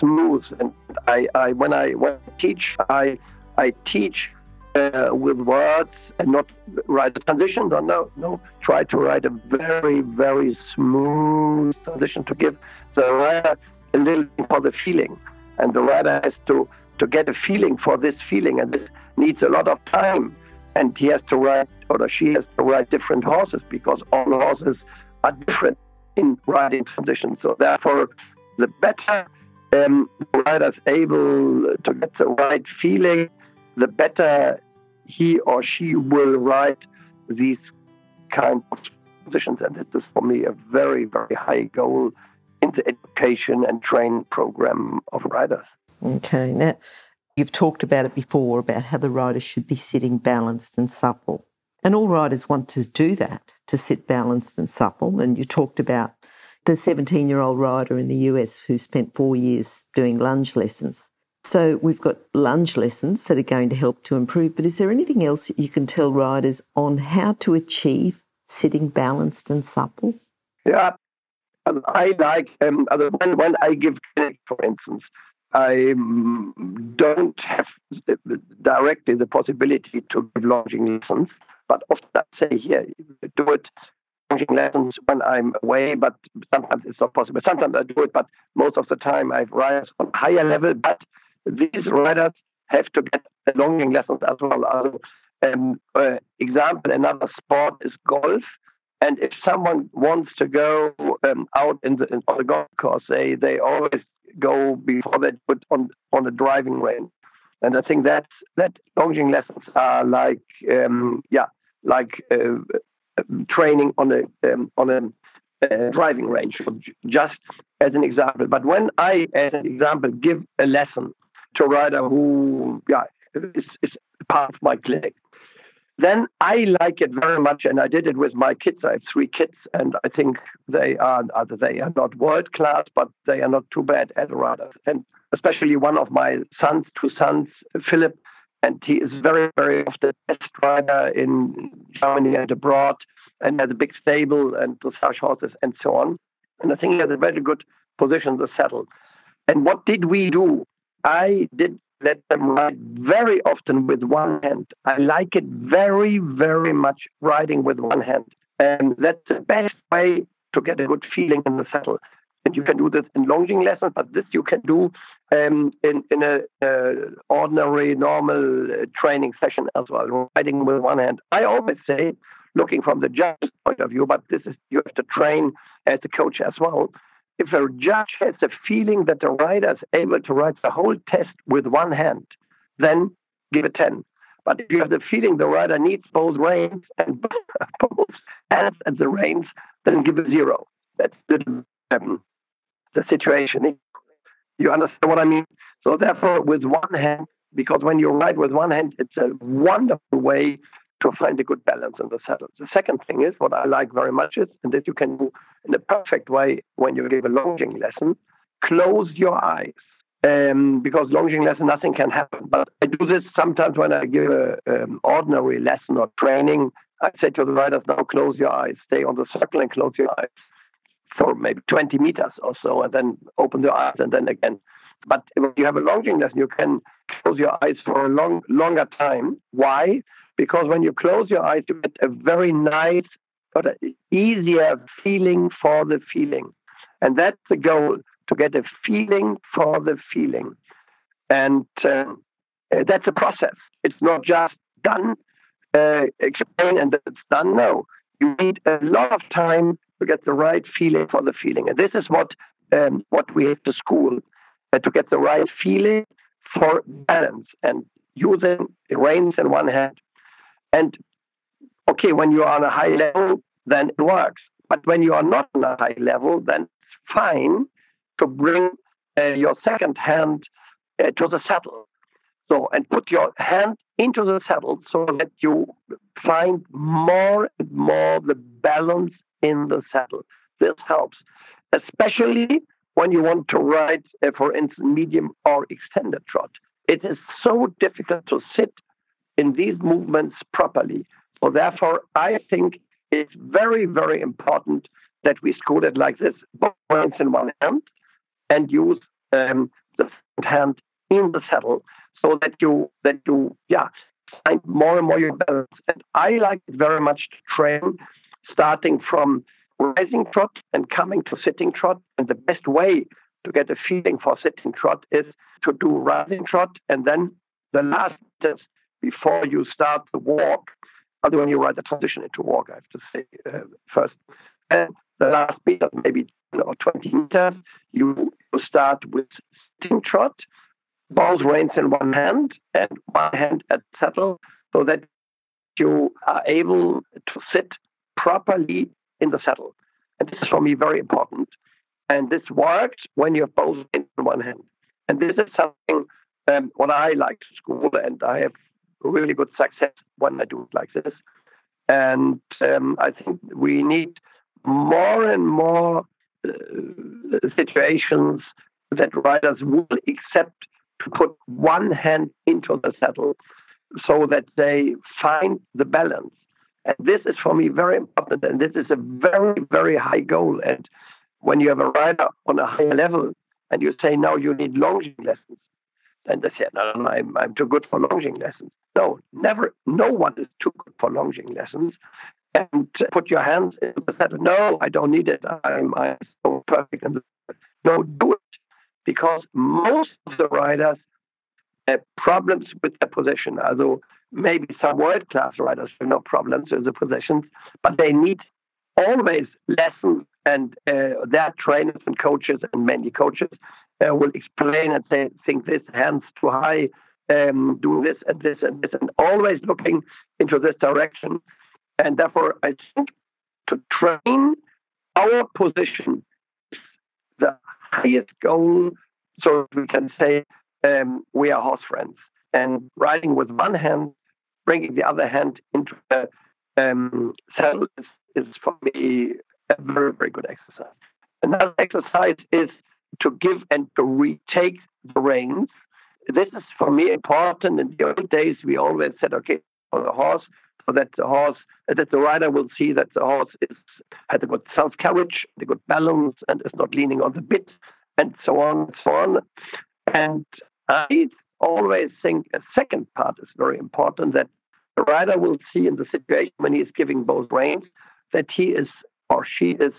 smooth. And I, I when I when I teach, I I teach uh, with words and not write a transition. No, no, no. Try to write a very, very smooth transition to give the writer a little for the feeling, and the writer has to to get a feeling for this feeling, and this needs a lot of time. And he has to write, or she has to write different horses because all horses are different in riding transitions. So therefore, the better um, the rider is able to get the right feeling, the better he or she will write these kind of positions. And this is for me a very, very high goal in the education and training program of riders.
Okay. Now, you've talked about it before about how the rider should be sitting balanced and supple. And all riders want to do that, to sit balanced and supple. And you talked about the 17 year old rider in the US who spent four years doing lunge lessons. So we've got lunge lessons that are going to help to improve, but is there anything else you can tell riders on how to achieve sitting balanced and supple?
Yeah, I like um, when, when I give clinic, for instance, I don't have directly the possibility to give longing lessons, but often I say here, do it longing lessons when I'm away, but sometimes it's not possible. Sometimes I do it, but most of the time I have riders on higher level, but these riders have to get longing lessons as well. Also, um, uh, example, another sport is golf. And if someone wants to go um, out in the, in, on the golf course, they, they always go before they put on on a driving range. And I think that that longing lessons are like um, yeah like uh, training on a um, on a uh, driving range, just as an example. But when I, as an example, give a lesson to a rider who yeah is, is part of my clinic, then I like it very much, and I did it with my kids. I have three kids, and I think they are they are not world class, but they are not too bad at riders. And especially one of my sons, two sons, Philip, and he is very very often best rider in Germany and abroad, and has a big stable and dressage horses and so on. And I think he has a very good position to settle. And what did we do? I did let them ride very often with one hand. I like it very, very much riding with one hand. And that's the best way to get a good feeling in the saddle. And you can do this in longing lessons, but this you can do um, in in a uh, ordinary, normal uh, training session as well, riding with one hand. I always say, looking from the judge's point of view, but this is you have to train as a coach as well if a judge has a feeling that the rider is able to write the whole test with one hand, then give a 10. But if you have the feeling the rider needs both reins and *laughs* both hands and the reins, then give a zero. That's the, um, the situation. You understand what I mean? So therefore, with one hand, because when you ride with one hand, it's a wonderful way to find a good balance in the saddle. The second thing is what I like very much is, and that you can do in a perfect way when you give a longing lesson, close your eyes. Um, because longing lesson, nothing can happen. But I do this sometimes when I give an um, ordinary lesson or training. I say to the riders, now close your eyes, stay on the circle and close your eyes for maybe 20 meters or so, and then open the eyes and then again. But if you have a longing lesson, you can close your eyes for a long, longer time. Why? Because when you close your eyes, you get a very nice, but easier feeling for the feeling. And that's the goal to get a feeling for the feeling. And uh, that's a process. It's not just done, uh, explain, and it's done. No, you need a lot of time to get the right feeling for the feeling. And this is what um, what we have to school uh, to get the right feeling for balance and using the reins in one hand and okay, when you are on a high level, then it works. But when you are not on a high level, then it's fine to bring uh, your second hand uh, to the saddle. So, and put your hand into the saddle so that you find more and more the balance in the saddle. This helps, especially when you want to ride, uh, for instance, medium or extended trot. It is so difficult to sit in these movements properly. So therefore, I think it's very, very important that we school it like this, both hands in one hand, and use um, the hand in the saddle, so that you that you yeah find more and more your balance. And I like it very much to train, starting from rising trot and coming to sitting trot. And the best way to get a feeling for sitting trot is to do rising trot, and then the last test before you start the walk, other when you ride the transition into walk, I have to say uh, first. And the last meter, maybe or 20 meters, you, you start with sitting trot, both reins in one hand and one hand at saddle, so that you are able to sit properly in the saddle. And this is for me very important. And this works when you have both in one hand. And this is something um, what I like to school, and I have really good success when I do it like this. And um, I think we need more and more uh, situations that riders will accept to put one hand into the saddle so that they find the balance. And this is for me very important, and this is a very, very high goal. And when you have a rider on a higher level and you say, now you need longing lessons. And they say, no, no, I'm, I'm too good for longing lessons. No, never, no one is too good for longing lessons. And put your hands in the saddle. No, I don't need it. I'm, I'm so perfect. No, do it. Because most of the riders have problems with their position. Although maybe some world class riders have no problems with the positions, but they need always lessons and uh, their trainers and coaches and many coaches uh, will explain and say, think this, hands too high, um, do this and this and this, and always looking into this direction. And therefore, I think to train our position is the highest goal, so we can say um, we are horse friends. And riding with one hand, bringing the other hand into the um, saddle is, is for me a very, very good exercise. Another exercise is to give and to retake the reins. This is for me important. In the old days, we always said, okay, for the horse, so that the horse, uh, that the rider will see that the horse is has a good self carriage, a good balance, and is not leaning on the bit, and so on and so on. And I always think a second part is very important that the rider will see in the situation when he is giving both reins that he is or she is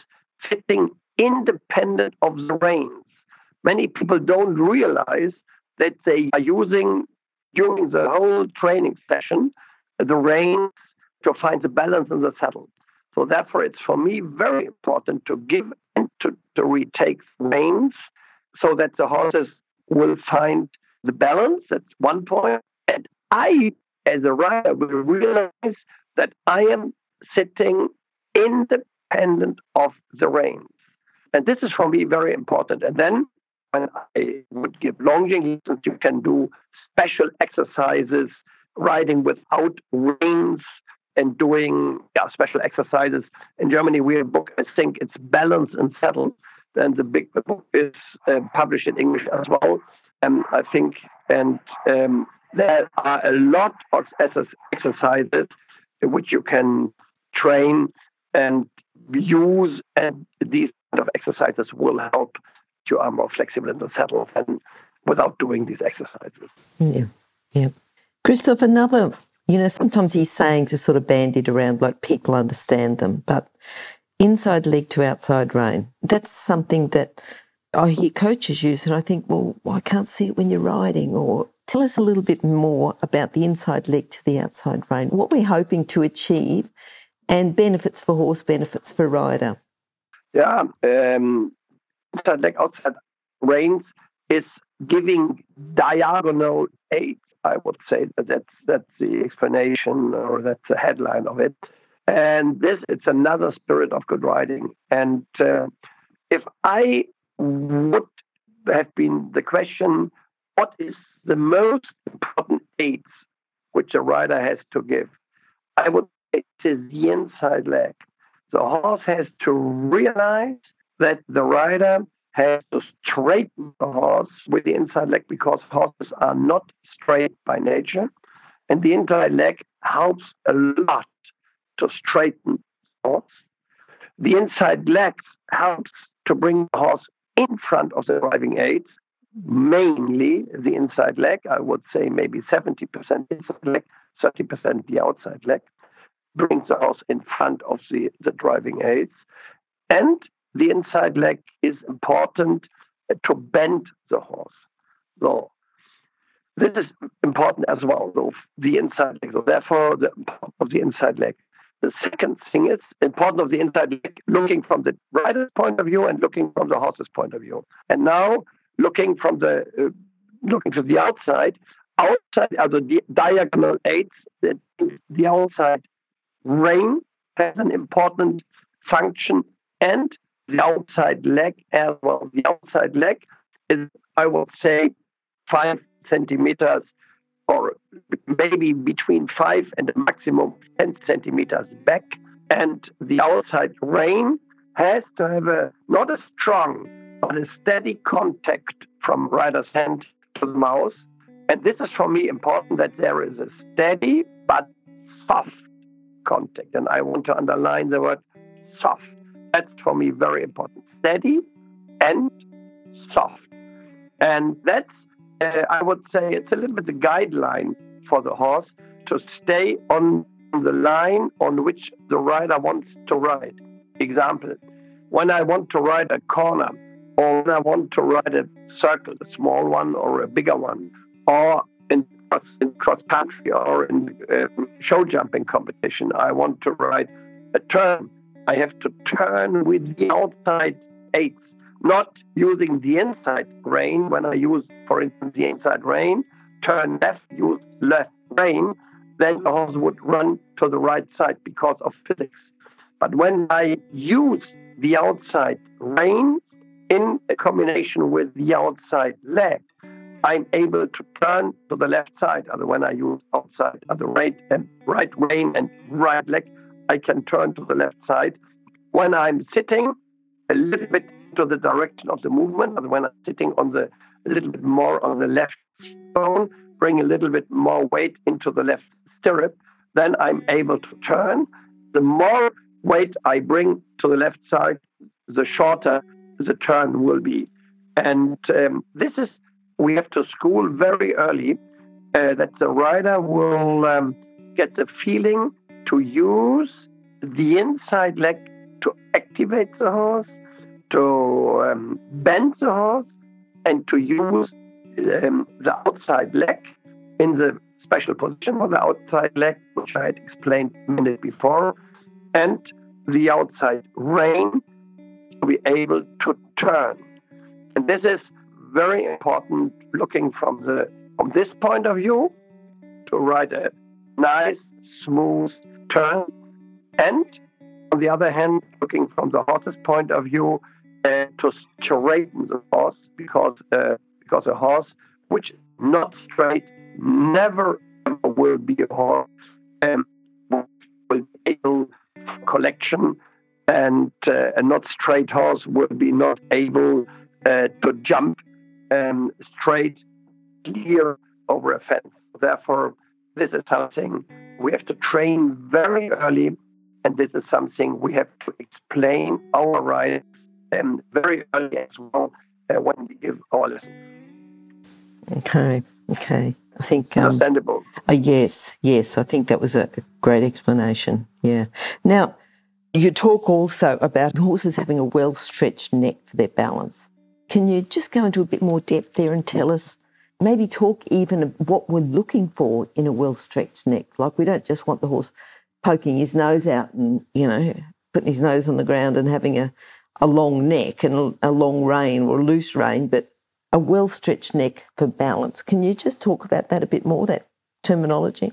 sitting independent of the reins. Many people don't realize that they are using during the whole training session the reins to find the balance in the saddle. So therefore, it's for me very important to give and to, to retake reins so that the horses will find the balance. at one point. And I, as a rider, will realize that I am sitting independent of the reins. And this is for me very important. And then when I would give longing lessons, you can do special exercises, riding without reins and doing yeah, special exercises. In Germany, we have a book, I think it's Balance and Saddle. And the big book is uh, published in English as well. Um, I think, and um, there are a lot of exercises which you can train and use, and these kind of exercises will help you are more flexible in the saddle and without doing these exercises.
Yeah, yeah. Christoph, another, you know, sometimes these sayings are sort of bandied around like people understand them, but inside leg to outside rein, that's something that I hear coaches use, and I think, well, I can't see it when you're riding. Or tell us a little bit more about the inside leg to the outside rein, what we're hoping to achieve, and benefits for horse, benefits for rider.
Yeah, um, leg, outside reins is giving diagonal aid. I would say that that's that's the explanation or that's the headline of it. And this it's another spirit of good riding. And uh, if I would have been the question, what is the most important aids which a rider has to give? I would say it is the inside leg. The horse has to realize that the rider has to straighten the horse with the inside leg because horses are not straight by nature. And the inside leg helps a lot to straighten the horse. The inside leg helps to bring the horse in front of the driving aids, mainly the inside leg. I would say maybe 70% inside leg, 30% the outside leg, brings the horse in front of the, the driving aids. And the inside leg is important to bend the horse. So this is important as well, though, the inside leg. So therefore, the of the inside leg. The second thing is important of the inside leg, looking from the rider's point of view and looking from the horse's point of view. And now looking from the uh, looking to the outside, outside are the diagonal aids. The, the outside rein has an important function, and the outside leg as well. The outside leg is, I would say, five centimeters or maybe between five and a maximum 10 centimeters back. And the outside rein has to have a not a strong, but a steady contact from rider's hand to the mouth. And this is for me important that there is a steady but soft contact. And I want to underline the word soft. That's for me very important. Steady and soft. And that's, uh, I would say, it's a little bit the guideline for the horse to stay on the line on which the rider wants to ride. Example, when I want to ride a corner, or when I want to ride a circle, a small one or a bigger one, or in, in cross country or in uh, show jumping competition, I want to ride a turn. I have to turn with the outside aids, not using the inside rein. When I use, for instance, the inside rein, turn left, use left rein, then the horse would run to the right side because of physics. But when I use the outside rein in a combination with the outside leg, I'm able to turn to the left side. Other when I use outside, other right and right rein and right leg, I can turn to the left side. When I'm sitting a little bit to the direction of the movement, other when I'm sitting on the a little bit more on the left bone, bring a little bit more weight into the left stirrup, then I'm able to turn. The more weight I bring to the left side, the shorter the turn will be. And um, this is, we have to school very early uh, that the rider will um, get the feeling to use the inside leg to activate the horse, to um, bend the horse, and to use um, the outside leg in the special position of the outside leg, which I had explained a minute before, and the outside rein to be able to turn. And this is very important looking from the from this point of view to ride a nice, smooth turn. And on the other hand, looking from the horse's point of view, uh, to straighten the horse because uh, because a horse which not straight never will be a horse um, will be able collection and uh, a not straight horse will be not able uh, to jump um, straight clear over a fence. Therefore, this is something we have to train very early, and this is something we have to explain our rights um, very early as well uh, when we give our lessons.
Okay, okay. I think
um, understandable.
Uh, yes, yes. I think that was a great explanation. Yeah. Now, you talk also about horses having a well stretched neck for their balance. Can you just go into a bit more depth there and tell us? Maybe talk even what we're looking for in a well stretched neck. Like we don't just want the horse poking his nose out and you know putting his nose on the ground and having a, a long neck and a long rein or loose rein, but a well stretched neck for balance. Can you just talk about that a bit more, that terminology?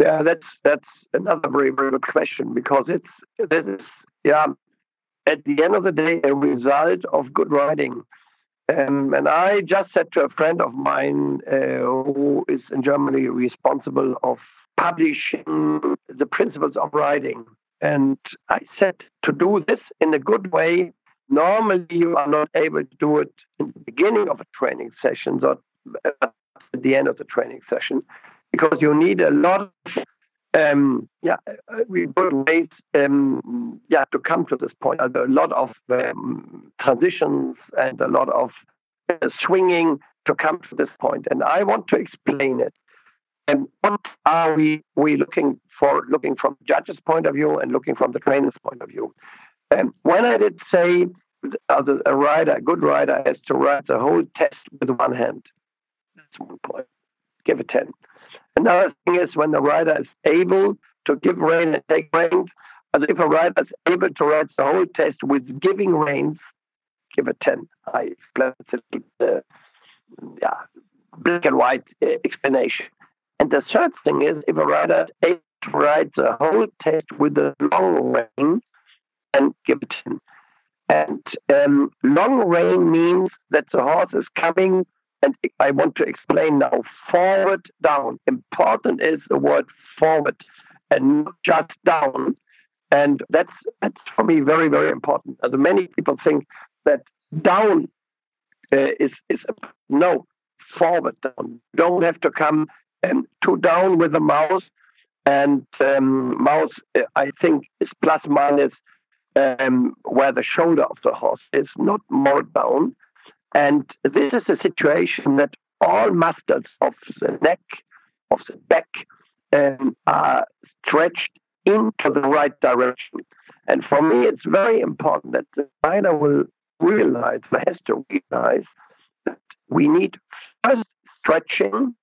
Yeah, that's that's another very very good question because it's this is yeah at the end of the day a result of good riding. Um, and I just said to a friend of mine uh, who is in Germany responsible of publishing the principles of riding. And I said to do this in a good way, normally you are not able to do it in the beginning of a training session or at the end of the training session because you need a lot of um, yeah, we put ways um, yeah to come to this point. a lot of um, transitions and a lot of uh, swinging to come to this point. and I want to explain it. And what are we we looking for? Looking from the judge's point of view and looking from the trainer's point of view. Um, when I did say uh, a rider, a good rider, has to ride the whole test with one hand, that's one point. Give it 10. Another thing is when the rider is able to give rein and take reins. As if a rider is able to ride the whole test with giving reins, give a 10. I explained it, uh, yeah, black and white uh, explanation. And the third thing is if a rider is able to ride the whole test with a long rein, and give it 10. And um, long rein means that the horse is coming, and I want to explain now forward, down. Important is the word forward and not just down. And that's, that's for me very, very important. As many people think that down uh, is, is no, forward down. You don't have to come um, too down with the mouse. And um, mouse, uh, I think, is plus minus um, where the shoulder of the horse is, not more down. And this is a situation that all muscles of the neck, of the back, um, are stretched into the right direction. And for me, it's very important that the rider will realize, has to realize that we need first stretching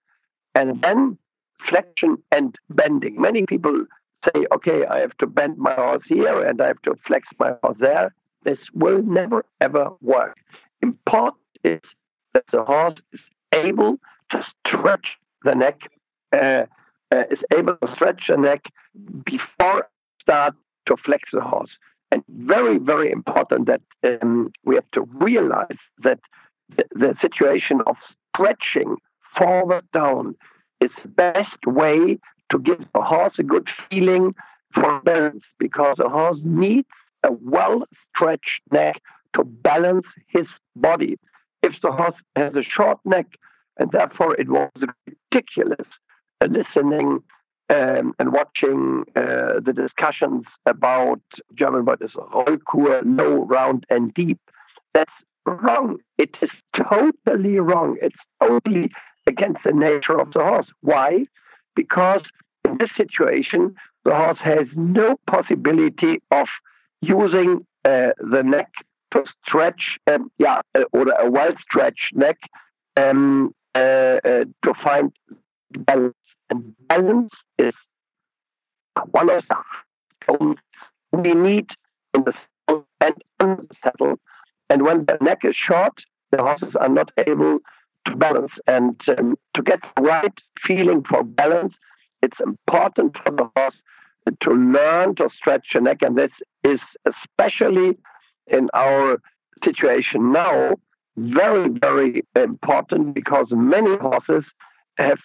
and then flexion and bending. Many people say, okay, I have to bend my horse here and I have to flex my horse there. This will never ever work. Important is that the horse is able to stretch the neck, uh, uh, is able to stretch the neck before start to flex the horse. And very, very important that um, we have to realize that the, the situation of stretching forward down is the best way to give the horse a good feeling for balance because the horse needs a well stretched neck to balance his body. If the horse has a short neck, and therefore it was ridiculous listening um, and watching uh, the discussions about German what is Rollkur, low, round, and deep. That's wrong. It is totally wrong. It's totally against the nature of the horse. Why? Because in this situation, the horse has no possibility of using uh, the neck to stretch, um, yeah, uh, or a well stretched neck um, uh, uh, to find balance. And balance is one of the tones we need in the saddle and on the saddle. And when the neck is short, the horses are not able to balance. And um, to get the right feeling for balance, it's important for the horse to learn to stretch the neck. And this is especially in our situation now very, very important because many horses have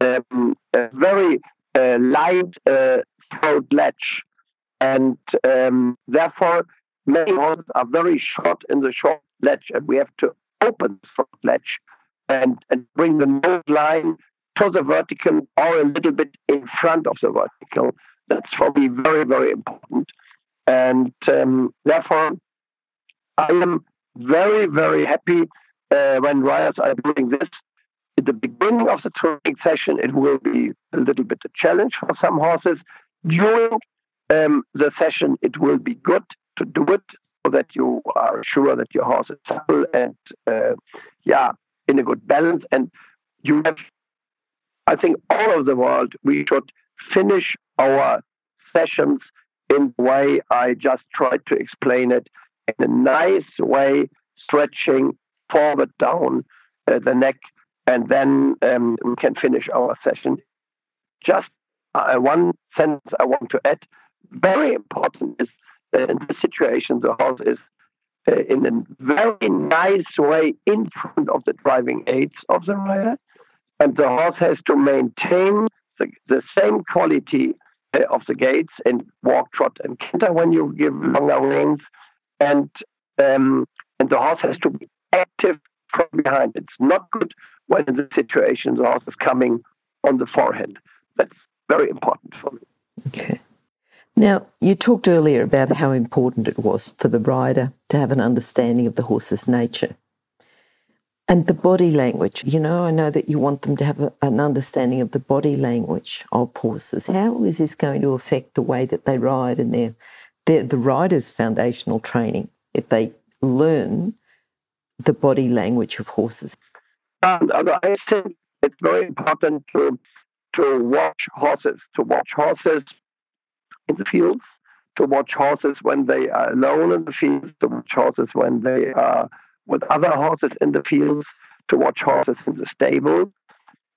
um, a very uh, light uh, throat latch. And um, therefore, many horses are very short in the short latch, and we have to open the throat latch and, and bring the nose line to the vertical or a little bit in front of the vertical. That's for me very, very important. And um, therefore, I am very, very happy uh, when riders are doing this. At the beginning of the training session, it will be a little bit a challenge for some horses. During um, the session, it will be good to do it so that you are sure that your horse is supple and, uh, yeah, in a good balance. And you have, I think, all over the world, we should finish our sessions in the way I just tried to explain it in a nice way, stretching forward down uh, the neck, and then um, we can finish our session. Just uh, one sentence I want to add. Very important is that in this situation, the horse is uh, in a very nice way in front of the driving aids of the rider, and the horse has to maintain the, the same quality uh, of the gaits in walk, trot, and canter when you give longer reins, and um, and the horse has to be active from behind. It's not good when in the situation the horse is coming on the forehand. That's very important for me.
Okay. Now, you talked earlier about how important it was for the rider to have an understanding of the horse's nature and the body language. You know, I know that you want them to have a, an understanding of the body language of horses. How is this going to affect the way that they ride and their, their the rider's foundational training if they learn the body language of horses?
And I think it's very important to to watch horses, to watch horses in the fields, to watch horses when they are alone in the fields, to watch horses when they are with other horses in the fields, to watch horses in the stable,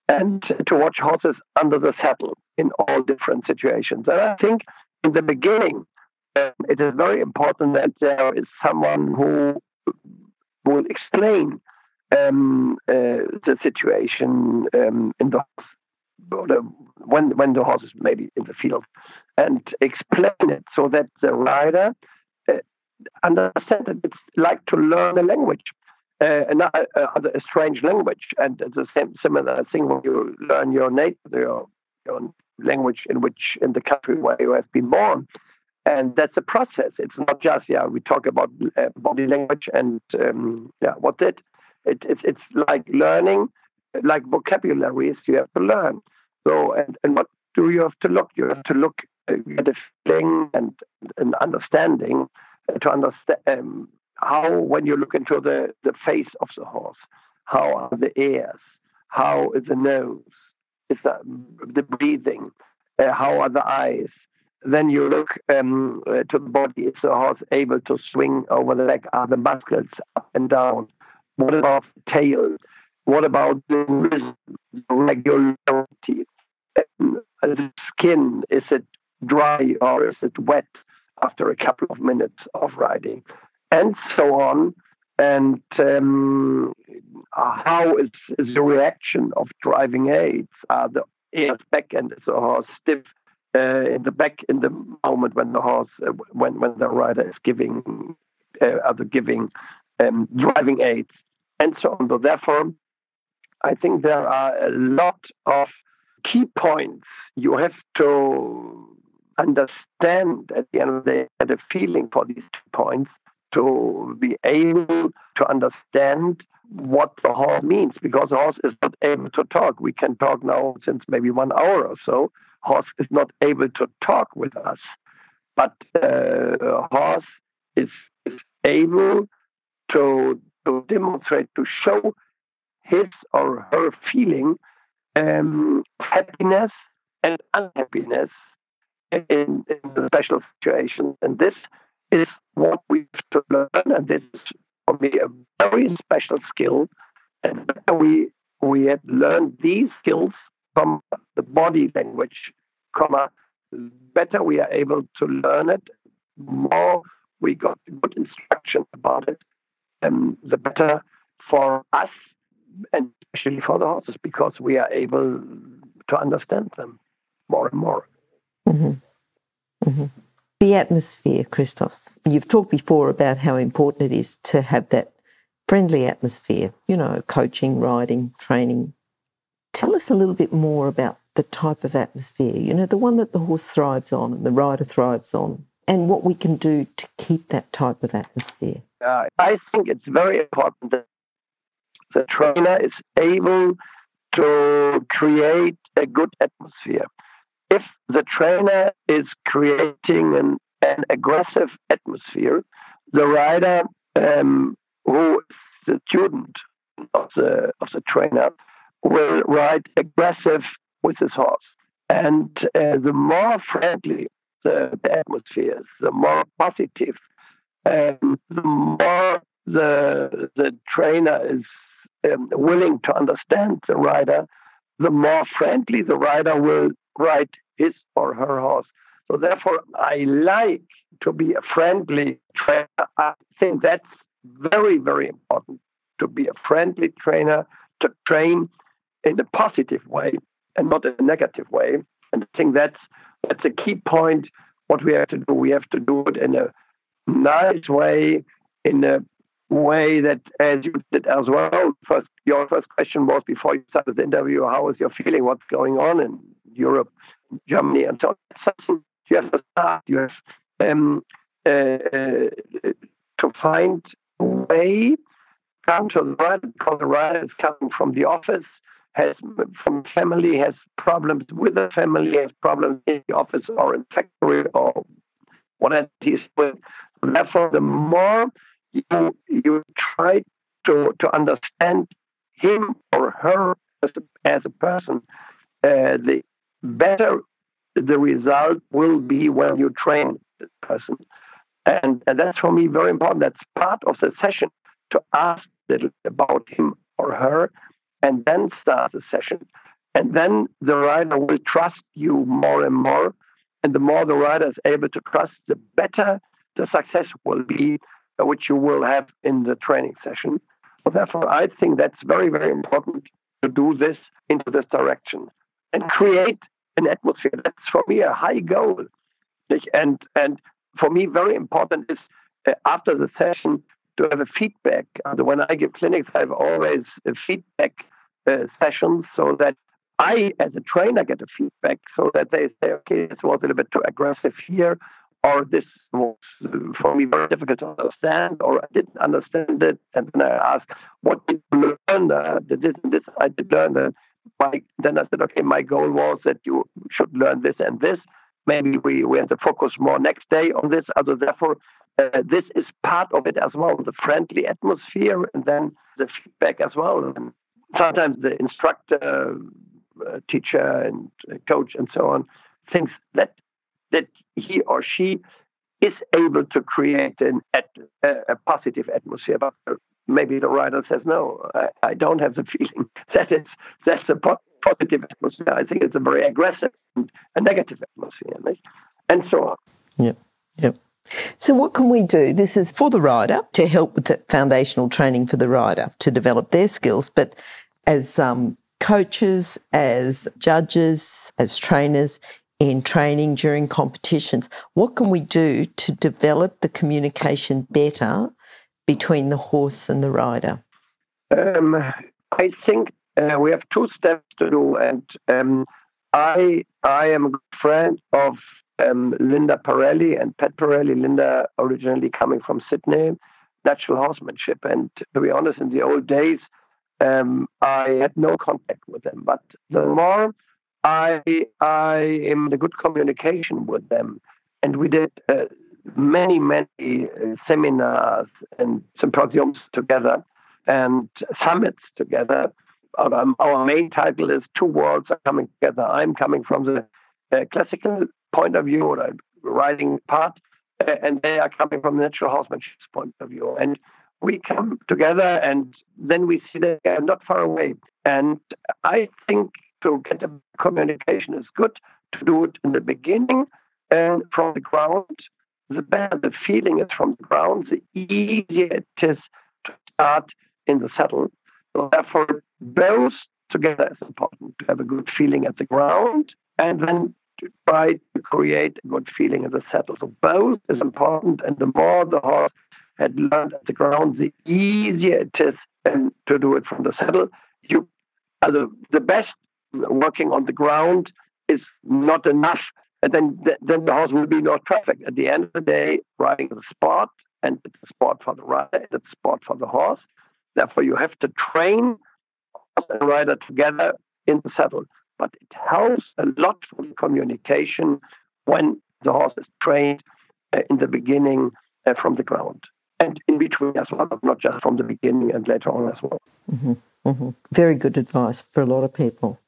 and to watch horses under the saddle in all different situations. And I think in the beginning, it is very important that there is someone who will explain um, uh, the situation um, in the when when the horse is maybe in the field, and explain it so that the rider uh, understands that it's like to learn a language, uh, a, a, strange language, and it's the same similar thing when you learn your native your, your language in which in the country where you have been born and that's a process. It's not just yeah we talk about uh, body language and um, yeah what's it. It, it, it's like learning, like vocabularies you have to learn. So, and, and what do you have to look? You have to look uh, at a feeling and an understanding to understand um, how, when you look into the, the face of the horse, how are the ears, how is the nose, is the, the breathing, uh, how are the eyes. Then you look um, uh, to the body. Is the horse able to swing over the leg? Are the muscles up and down? What about the tail? What about the rhythm, regularity? Um, the skin, is it dry or is it wet after a couple of minutes of riding? And so on. And um, how is, is, the reaction of driving aids? Are the ears back and is the horse stiff uh, in the back in the moment when the horse, uh, when, when the rider is giving, uh, other giving um, driving aids? And so on. So therefore, I think there are a lot of key points you have to understand at the end of the day, get a feeling for these points to be able to understand what the horse means because the horse is not able to talk. We can talk now since maybe one hour or so. Horse is not able to talk with us, but uh, horse is, is able to, to demonstrate, to show his or her feeling um, happiness and unhappiness in, in special situations. And this is what we have to learn, and this is for me a very special skill. And we we have learned these skills from the body language, comma, better we are able to learn it, more we got good instruction about it, and the better for us and especially for the horses because we are able to understand them more and more.
Mm-hmm. Mm-hmm. The atmosphere, Christoph. You've talked before about how important it is to have that friendly atmosphere, you know, coaching, riding, training. Tell us a little bit more about the type of atmosphere, you know, the one that the horse thrives on and the rider thrives on, and what we can do to keep that type of atmosphere.
Uh, I think it's very important that the trainer is able to create a good atmosphere. If the trainer is creating an, an aggressive atmosphere, the rider um, who is the student of the of the trainer will ride aggressive with his horse. And uh, the more friendly the, atmosphere is, the more positive, um, the more the the trainer is um, willing to understand the rider, the more friendly the rider will ride his or her horse. So therefore, I like to be a friendly trainer. I think that's very, very important to be a friendly trainer, to train in a positive way and not a negative way. And I think that's that's a key point. What we have to do, we have to do it in a nice way, in a way that, as you did as well, first your first question was before you started the interview, how is your feeling? What's going on in Europe, Germany, and so on. You have to start. You have um, uh, uh, to find a way come to the right because the right is coming from the office, has from family, has problems with the family, has problems in the office or in factory or whatever he's with. Therefore, the more you you try to to understand him or her as a, as a person, uh, the better the result will be when you train the person. And, and that's for me very important. That's part of the session to ask about him or her and then start the session. And then the rider will trust you more and more. And the more the rider is able to trust, the better the success will be which you will have in the training session. So therefore, I think that's very, very important to do this into this direction and create an atmosphere. That's for me a high goal. And and for me, very important is uh, after the session to have a feedback. And when I give clinics, I have always a feedback uh, sessions so that I, as a trainer, get a feedback so that they say, okay, this was a little bit too aggressive here, or this was for me very difficult to understand, or I didn't understand it. And then I asked, what did you learn? Uh, this, this I did learn. Uh, my, then I said, okay, my goal was that you should learn this and this. Maybe we, we have to focus more next day on this. Also, therefore, uh, this is part of it as well, the friendly atmosphere and then the feedback as well. And sometimes the instructor, uh, teacher, and uh, coach, and so on, thinks that that he or she is able to create an, a, a positive atmosphere, but maybe the rider says no. I, I don't have the *laughs* feeling that it's that's a po- positive atmosphere. I think it's a very aggressive and a negative atmosphere, and so on.
Yep. Yep. So, what can we do? This is for the rider to help with the foundational training for the rider to develop their skills. But as um, coaches, as judges, as trainers in training during competitions, what can we do to develop the communication better between the horse and the rider?
Um, I think uh, we have two steps to do, and um, I I am a good friend of um, Linda Parelli and Pat Parelli. Linda originally coming from Sydney, natural horsemanship. And to be honest, in the old days, um, I had no contact with them. But the more I I am in good communication with them, and we did uh, many many uh, seminars and symposiums together and summits together. Um, our main title is Two Worlds Are Coming Together. I'm coming from the uh, classical point of view or a riding part, uh, and they are coming from the natural horsemanship's point of view. And we come together, and then we see that they are not far away. And I think to get a communication is good to do it in the beginning and from the ground. The better the feeling is from the ground, the easier it is to start in the saddle. So therefore, both together is important to have a good feeling at the ground and then to try to create a good feeling in the saddle. So both is important, and the more the horse had learned at the ground, the easier it is um, to do it from the saddle. You, the, the best working on the ground is not enough, and then then the horse will be not perfect. At the end of the day, riding is a sport, and it's a sport for the rider, it's a sport for the horse. Therefore, you have to train horse and rider together in the saddle but it helps a lot for the communication when the horse is trained uh, in the beginning uh, from the ground and in between as well, not just from the beginning and later on as well.
Mm-hmm. Mm-hmm. Very good advice for a lot of people.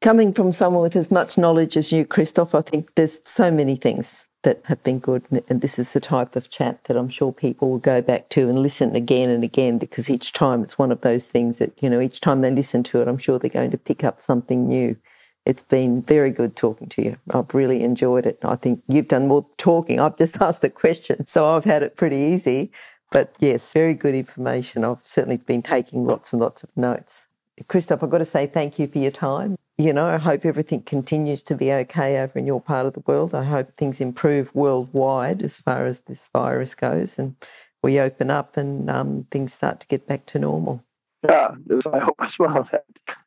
Coming from someone with as much knowledge as you, Christoph, I think there's so many things that have been good. And this is the type of chat that I'm sure people will go back to and listen again and again because each time it's one of those things that, you know, each time they listen to it, I'm sure they're going to pick up something new. It's been very good talking to you. I've really enjoyed it. I think you've done more talking. I've just *laughs* asked the question, so I've had it pretty easy. But yes, very good information. I've certainly been taking lots and lots of notes. Christoph, I've got to say thank you for your time. You know, I hope everything continues to be okay over in your part of the world. I hope things improve worldwide as far as this virus goes and we open up and um, things start to get back to normal.
Yeah, I hope as well.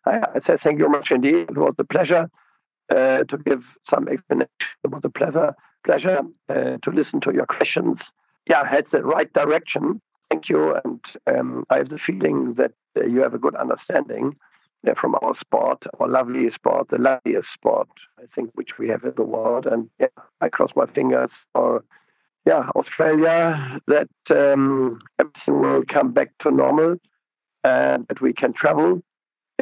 I, I say thank you very much indeed. It was a pleasure uh, to give some explanation. It was a pleasure, pleasure uh, to listen to your questions. Yeah, head the right direction. Thank you, and um, I have the feeling that uh, you have a good understanding uh, from our sport, our lovely sport, the loveliest sport I think which we have in the world. And yeah, I cross my fingers for yeah Australia that um, everything will come back to normal and that we can travel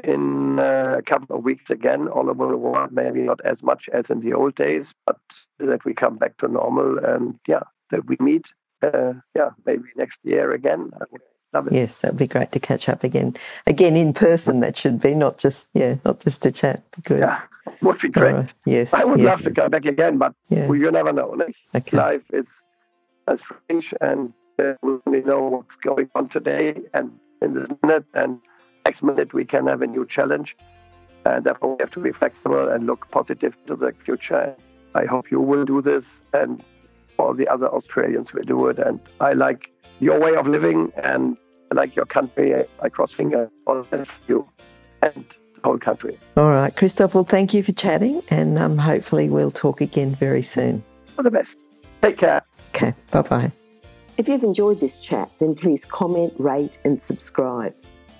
in uh, a couple of weeks again all over the world. Maybe not as much as in the old days, but that we come back to normal and yeah, that we meet. Uh, yeah, maybe next year again.
Yes, that'd be great to catch up again. Again in person, that should be not just yeah, not just to chat. Good.
Yeah, would be great. Uh,
yes,
I would
yes.
love to come back again, but yeah. well, you never know.
Okay.
Life is strange, and uh, we only know what's going on today and in this minute, and next minute we can have a new challenge. And therefore, we have to be flexible and look positive to the future. I hope you will do this, and all the other Australians will do it. And I like your way of living, and I like your country. I cross fingers for you and the whole country.
All right, Christoph. Well, thank you for chatting, and um, hopefully we'll talk again very soon.
All the best. Take care.
Okay, bye bye.
If you've enjoyed this chat, then please comment, rate, and subscribe.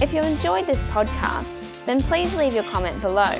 If you enjoyed this podcast, then please leave your comment below